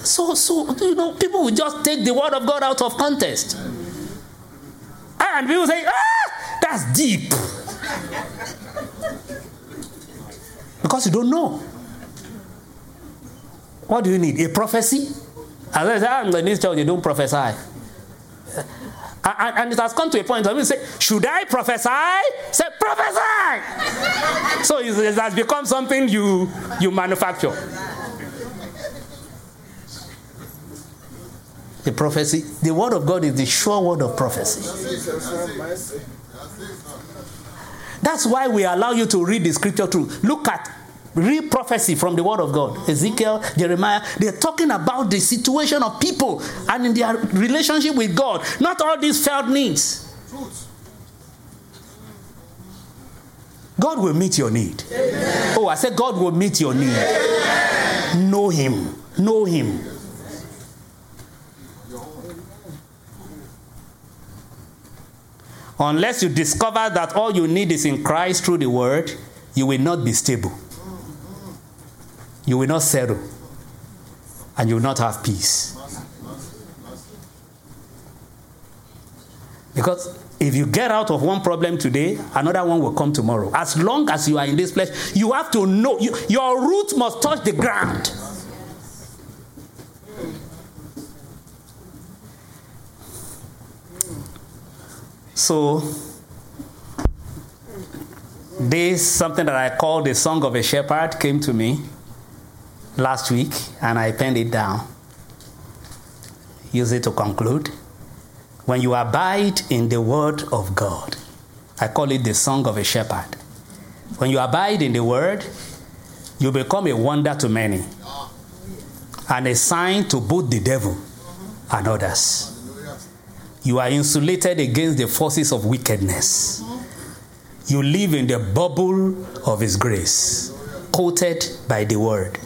so, so you know, people will just take the word of God out of context. And people say, ah, that's deep. Because you don't know. What do you need? A prophecy? As I say, ah, I'm in this church, you don't prophesy. And, and, it has come to a point where we say, Should I prophesy? Say, prophesy! so it has become something you, you manufacture. The prophecy, the word of God is the sure word of prophecy. That's why we allow you to read the scripture through. Look at real prophecy from the word of God. Ezekiel, Jeremiah, they're talking about the situation of people and in their relationship with God, not all these felt needs. God will meet your need. Amen. Oh, I said God will meet your need. Amen. Know Him. Know Him. Unless you discover that all you need is in Christ through the Word, you will not be stable you will not settle and you will not have peace. Because if you get out of one problem today, another one will come tomorrow. As long as you are in this place, you have to know you, your roots must touch the ground. So, this something that I call the song of a shepherd came to me last week and I penned it down. Use it to conclude. When you abide in the word of God, I call it the song of a shepherd. When you abide in the word, you become a wonder to many and a sign to both the devil and others. You are insulated against the forces of wickedness. You live in the bubble of His grace, coated by the word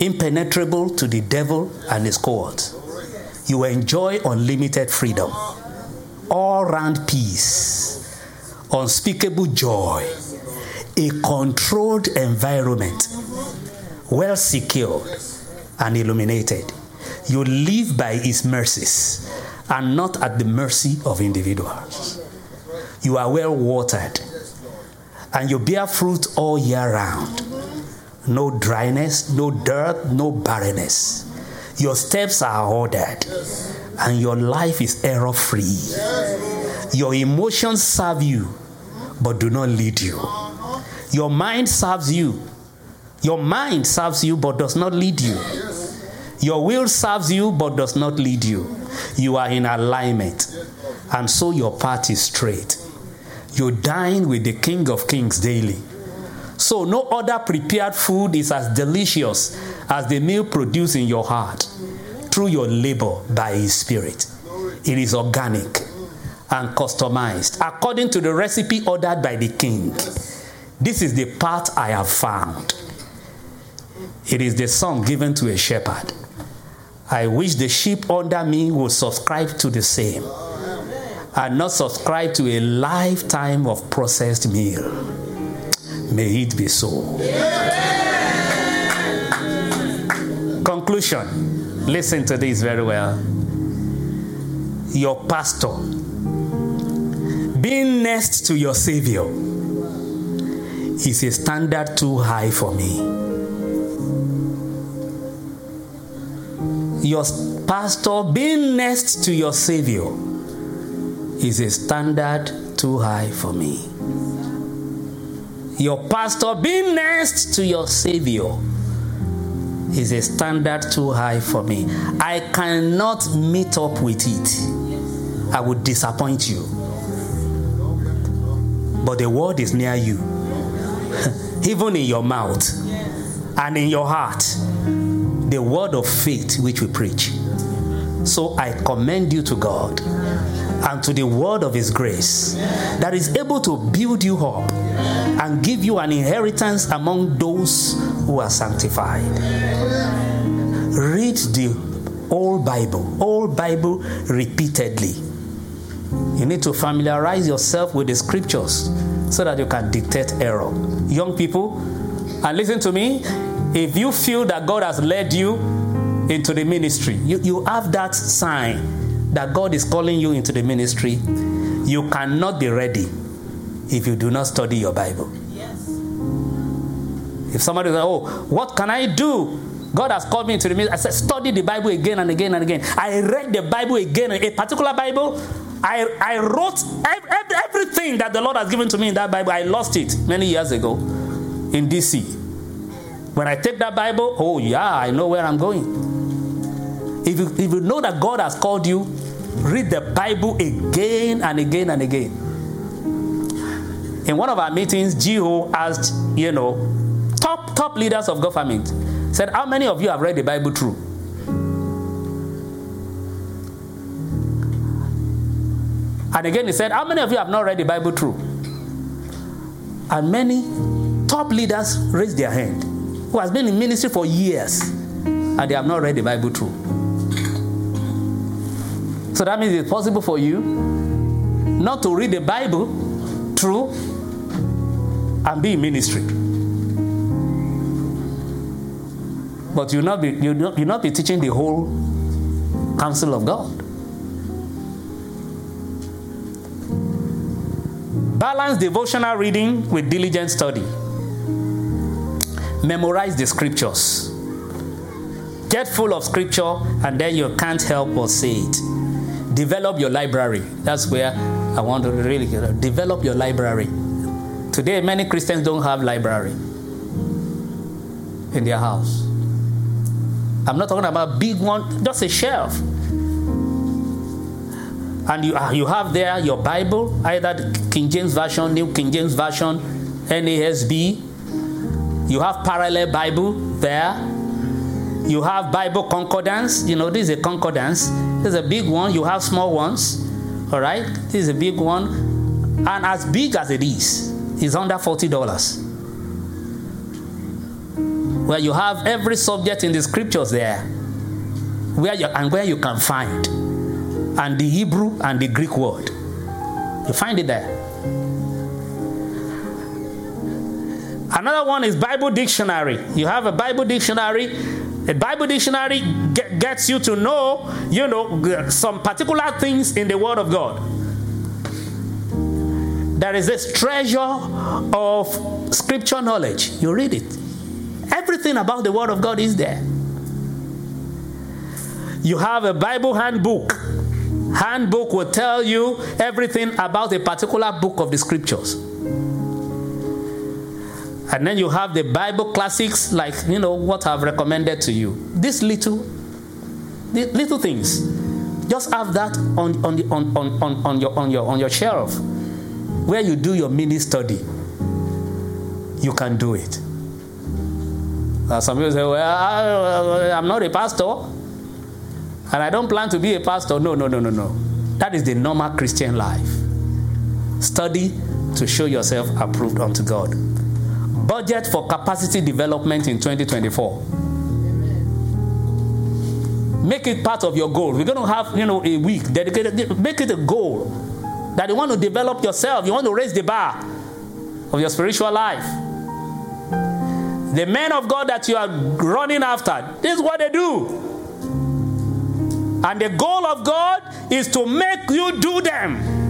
impenetrable to the devil and his cohorts. You enjoy unlimited freedom, all round peace, unspeakable joy, a controlled environment, well secured and illuminated. You live by His mercies and not at the mercy of individuals. You are well watered and you bear fruit all year round. No dryness, no dirt, no barrenness. Your steps are ordered and your life is error free. Your emotions serve you but do not lead you. Your mind serves you. Your mind serves you but does not lead you. Your will serves you but does not lead you. You are in alignment, and so your path is straight. You dine with the King of Kings daily. So, no other prepared food is as delicious as the meal produced in your heart through your labor by His Spirit. It is organic and customized according to the recipe ordered by the King. This is the path I have found. It is the song given to a shepherd. I wish the sheep under me would subscribe to the same and not subscribe to a lifetime of processed meal. May it be so. Conclusion. Listen to this very well. Your pastor, being next to your Savior, is a standard too high for me. your pastor being next to your Savior is a standard too high for me. Your pastor being next to your Savior is a standard too high for me. I cannot meet up with it. I would disappoint you. But the word is near you, even in your mouth and in your heart the word of faith which we preach. So I commend you to God and to the word of His grace that is able to build you up and give you an inheritance among those who are sanctified. Read the whole Bible, whole Bible repeatedly. You need to familiarize yourself with the scriptures so that you can detect error. Young people, and listen to me, if you feel that God has led you into the ministry, you, you have that sign that God is calling you into the ministry, you cannot be ready if you do not study your Bible. Yes. If somebody says, Oh, what can I do? God has called me into the ministry. I said, Study the Bible again and again and again. I read the Bible again, a particular Bible. I, I wrote everything that the Lord has given to me in that Bible. I lost it many years ago in DC. When I take that Bible, oh yeah, I know where I'm going. If you, if you know that God has called you, read the Bible again and again and again. In one of our meetings, Gio asked, you know, top top leaders of government, said, How many of you have read the Bible through? And again, he said, How many of you have not read the Bible through? And many top leaders raised their hand who has been in ministry for years and they have not read the Bible through. So that means it's possible for you not to read the Bible through and be in ministry. But you'll not be, you'll not, you'll not be teaching the whole counsel of God. Balance devotional reading with diligent study. Memorize the scriptures. Get full of scripture, and then you can't help but say it. Develop your library. That's where I want to really. Develop your library. Today, many Christians don't have library in their house. I'm not talking about big one, just a shelf. And you, uh, you have there your Bible, either King James Version, New King James Version, NASB, you have parallel Bible there. You have Bible concordance. You know, this is a concordance. This is a big one. You have small ones. All right? This is a big one. And as big as it is, it's under $40. Where you have every subject in the scriptures there. Where you, and where you can find. And the Hebrew and the Greek word. You find it there. Another one is Bible dictionary. You have a Bible dictionary A Bible dictionary get, gets you to know, you know, some particular things in the Word of God. There is this treasure of scripture knowledge. You read it. Everything about the Word of God is there. You have a Bible handbook. Handbook will tell you everything about a particular book of the scriptures. And then you have the Bible classics, like you know what I've recommended to you. These little, little things, just have that on on, the, on, on, on, on your on your on your shelf, where you do your mini study. You can do it. Uh, some people say, "Well, I, I'm not a pastor, and I don't plan to be a pastor." No, no, no, no, no. That is the normal Christian life. Study to show yourself approved unto God budget for capacity development in 2024 make it part of your goal we're going to have you know a week dedicated make it a goal that you want to develop yourself. You want to raise the bar of your spiritual life. The men of god that you are running after this is what they do. And the goal of god is to make you do them.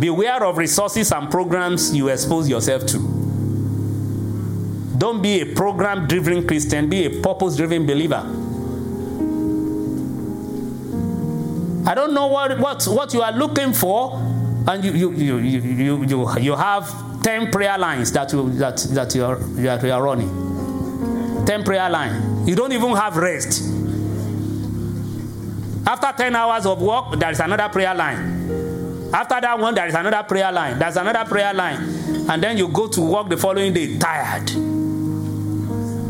Beware of resources and programs you expose yourself to. Don't be a program driven Christian, be a purpose driven believer. I don't know what, what, what you are looking for, and you, you, you, you, you, you, have 10 prayer lines that you, that, that you, are, you are running. 10 prayer line. You don't even have rest. After 10 hours of work, there is another prayer line. After that one, there is another prayer line. There's another prayer line. And then you go to work the following day tired.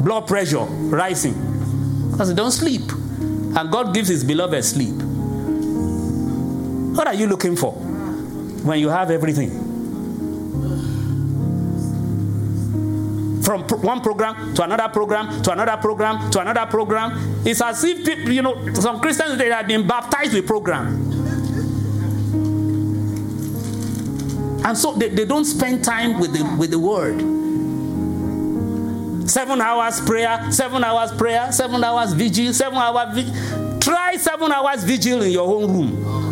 Blood pressure rising. Because you don't sleep. And God gives his beloved sleep. What are you looking for when you have everything? From one program to another program to another program to another program. It's as if, people, you know, some Christians, they have been baptized with program. And so they, they don't spend time with the, with the word. Seven hours prayer, seven hours prayer, seven hours vigil, seven hours vigil. Try seven hours vigil in your own room.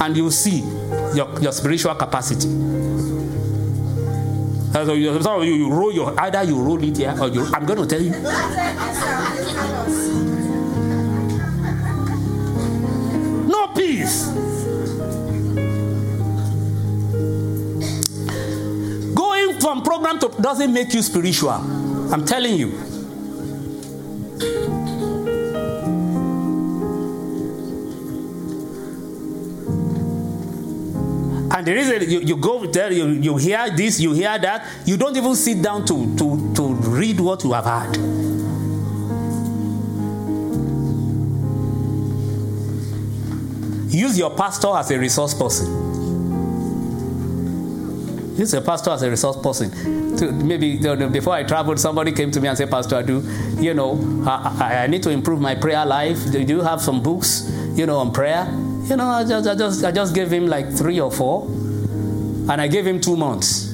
And you'll see your, your spiritual capacity. So you, of you, you roll your either you roll it here or you. I'm going to tell you. No peace. Going from program to doesn't make you spiritual. I'm telling you. And the reason you, you go there, you, you hear this, you hear that, you don't even sit down to, to, to read what you have heard. Use your pastor as a resource person. use is a pastor as a resource person. To, maybe before I traveled, somebody came to me and said, Pastor Adu, you know, I, I, need to improve my prayer life. Do you have some books, you know, on prayer? You know, I just, I just, I just gave him like three or four, and I gave him two months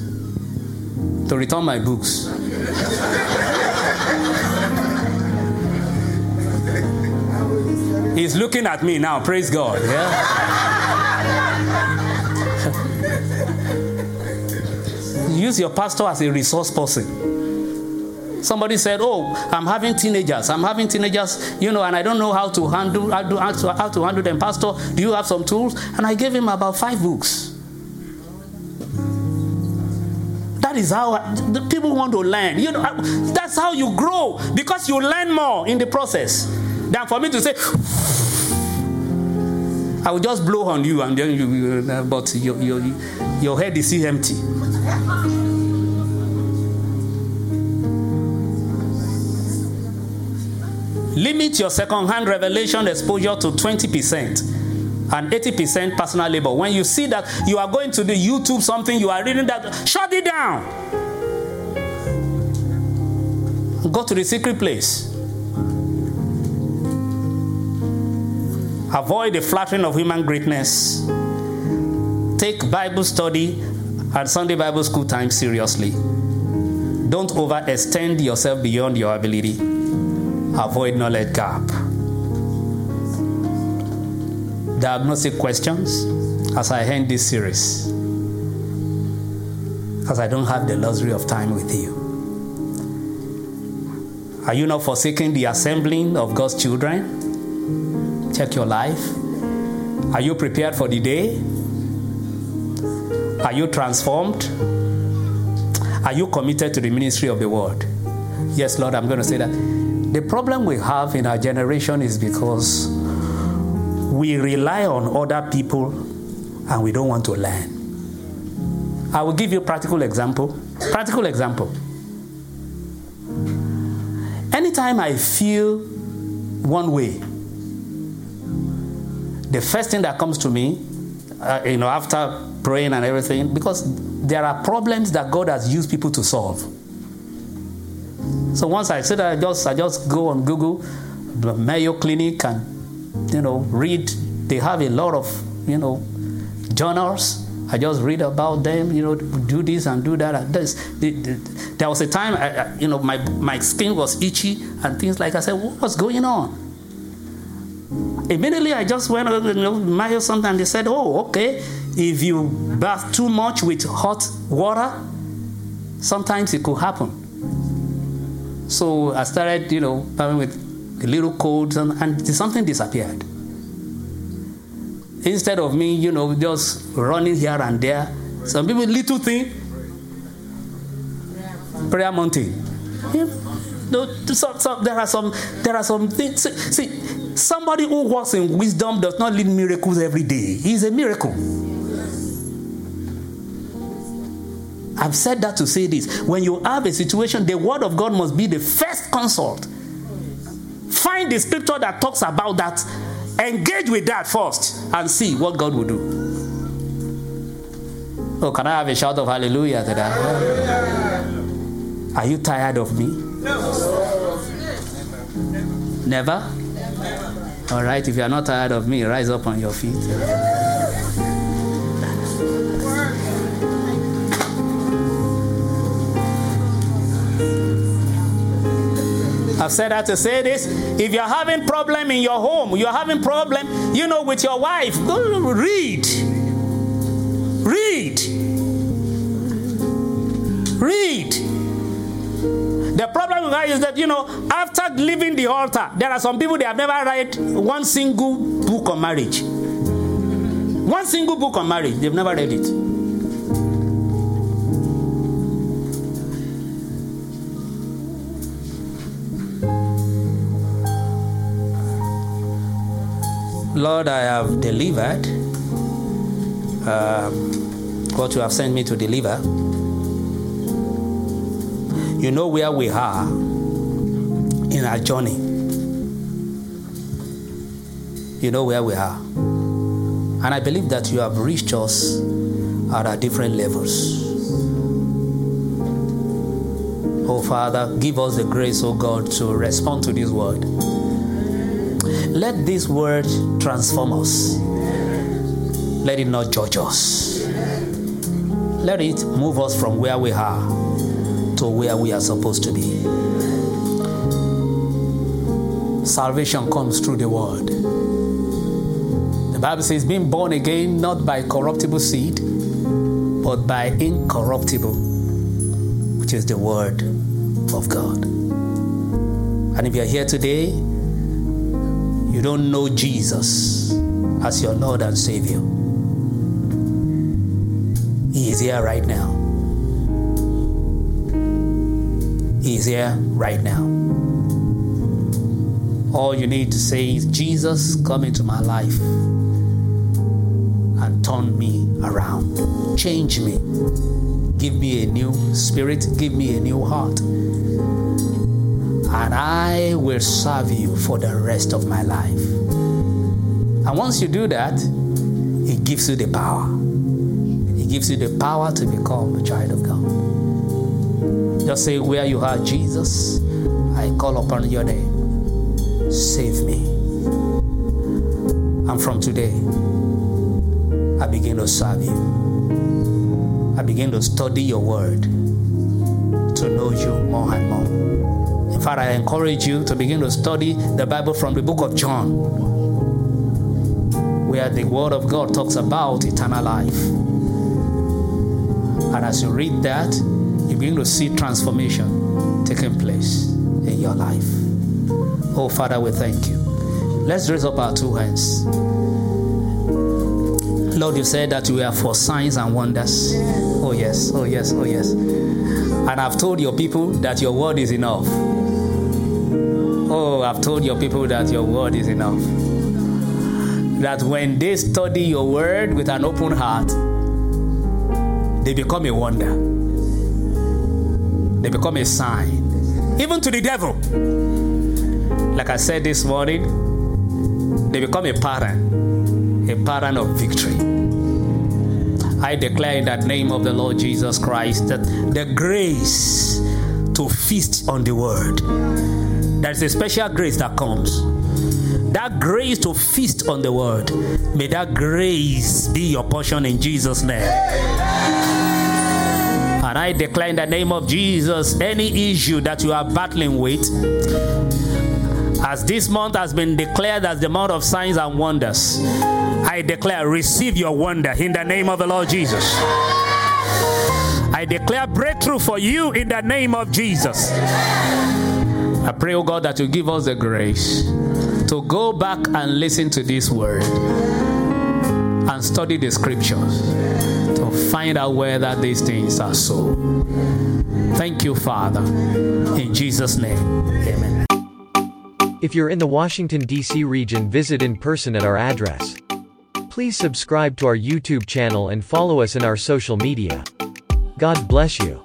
to return my books. He's looking at me now, praise God. Yeah. use your pastor as a resource person. Somebody said, "Oh, I'm having teenagers. I'm having teenagers, you know, and I don't know how to handle how to, how to handle them. Pastor, do you have some tools?" And I gave him about five books. That is how the people want to learn. You know, that's how you grow because you learn more in the process than for me to say. I will just blow on you, and then you, uh, but your, your, your head is still empty. Limit your second-hand revelation exposure to 20% and 80% personal labor. When you see that you are going to do YouTube something, you are reading that, shut it down. Go to the secret place. Avoid the flattering of human greatness. Take Bible study and Sunday Bible school time seriously. Don't Don't overextend yourself beyond your ability. Avoid knowledge gap. Diagnostic questions as I end this series. Because I don't have the luxury of time with you. Are you not forsaking the assembling of God's children? Check your life. Are you prepared for the day? Are you transformed? Are you committed to the ministry of the word? Yes, Lord, I'm going to say that. The problem we have in our generation is because we rely on other people and we don't want to learn. I will give you a practical example. Practical example. Anytime I feel one way, the first thing that comes to me, uh, you know, after praying and everything, because there are problems that God has used people to solve. So once I said I just I just go on Google, the Mayo Clinic, and you know read. They have a lot of you know journals. I just read about them. You know, do this and do that. And this. There was a time, I, you know, my my skin was itchy and things like. I said, what's going on? Immediately, I just went, you know, Mayo something. And they said, oh, okay. If you bath too much with hot water, sometimes it could happen. So I started, you know, bathing with little codes, and, and something disappeared. Instead of me, you know, just running here and there, some people little thing, prayer mountain. Yeah. No, so, so there are some there are some things. See, see, somebody who walks in wisdom does not lead miracles every day. He's a miracle. I've said that to say this. When you have a situation, the word of God must be the first consult. Find the scripture that talks about that. Engage with that first and see what God will do. Oh, can I have a shout of hallelujah to that? Are you tired of me? No. Never? All right, if you are not tired of me, rise up on your feet. I've said that to say this. If you're having problem in your home, you're having problem, you know, with your wife, go read. Read. Read. The problem is that, you know, after leaving the altar, there are some people they have never read one single book on marriage. One single book on marriage, they've never read it. Lord, I have delivered um, what you have sent me to deliver. You know where we are in our journey. You know where we are. And I believe that you have reached us at our different levels. Oh, Father, give us the grace, oh God, to respond to this word. Let this word transform us. Let it not judge us. Let it move us from where we are to where we are supposed to be. Salvation comes through the word. The Bible says, being born again not by corruptible seed, but by incorruptible, which is the word of God. And if you're here today, you don't know Jesus as your Lord and Savior. He is here right now. He is here right now. All you need to say is, Jesus, come into my life and turn me around. Change me. Give me a new spirit. Give me a new heart. And I will serve you for the rest of my life. And once you do that, it gives you the power. It gives you the power to become a child of God. Just say, Where you are, Jesus, I call upon your name. Save me. And from today, I begin to serve you. I begin to study your word, to know you more and more. In fact, I encourage you to begin to study the Bible from the book of John, where the Word of God talks about eternal life. And as you read that, you begin to see transformation taking place in your life. Oh, Father, we thank you. Let's raise up our two hands. Lord, you said that you are for signs and wonders. Oh, yes, oh, yes, oh, yes. And I've told your people that your word is enough. I've told your people that your word is enough. That when they study your word with an open heart, they become a wonder. They become a sign, even to the devil. Like I said this morning, they become a pattern, a pattern of victory. I declare in that name of the Lord Jesus Christ that the grace to feast on the word, there's a special grace that comes. That grace to feast on the word, may that grace be your portion in Jesus' name. And I declare in the name of Jesus any issue that you are battling with, as this month has been declared as the month of signs and wonders, I declare, receive your wonder in the name of the Lord Jesus. I declare breakthrough for you in the name of Jesus. I pray, oh God, that you give us the grace to go back and listen to this word and study the scriptures to find out whether these things are so. Thank you, Father. In Jesus' name, amen. If you're in the Washington, D.C. region, visit in person at our address. Please subscribe to our YouTube channel and follow us in our social media. God bless you.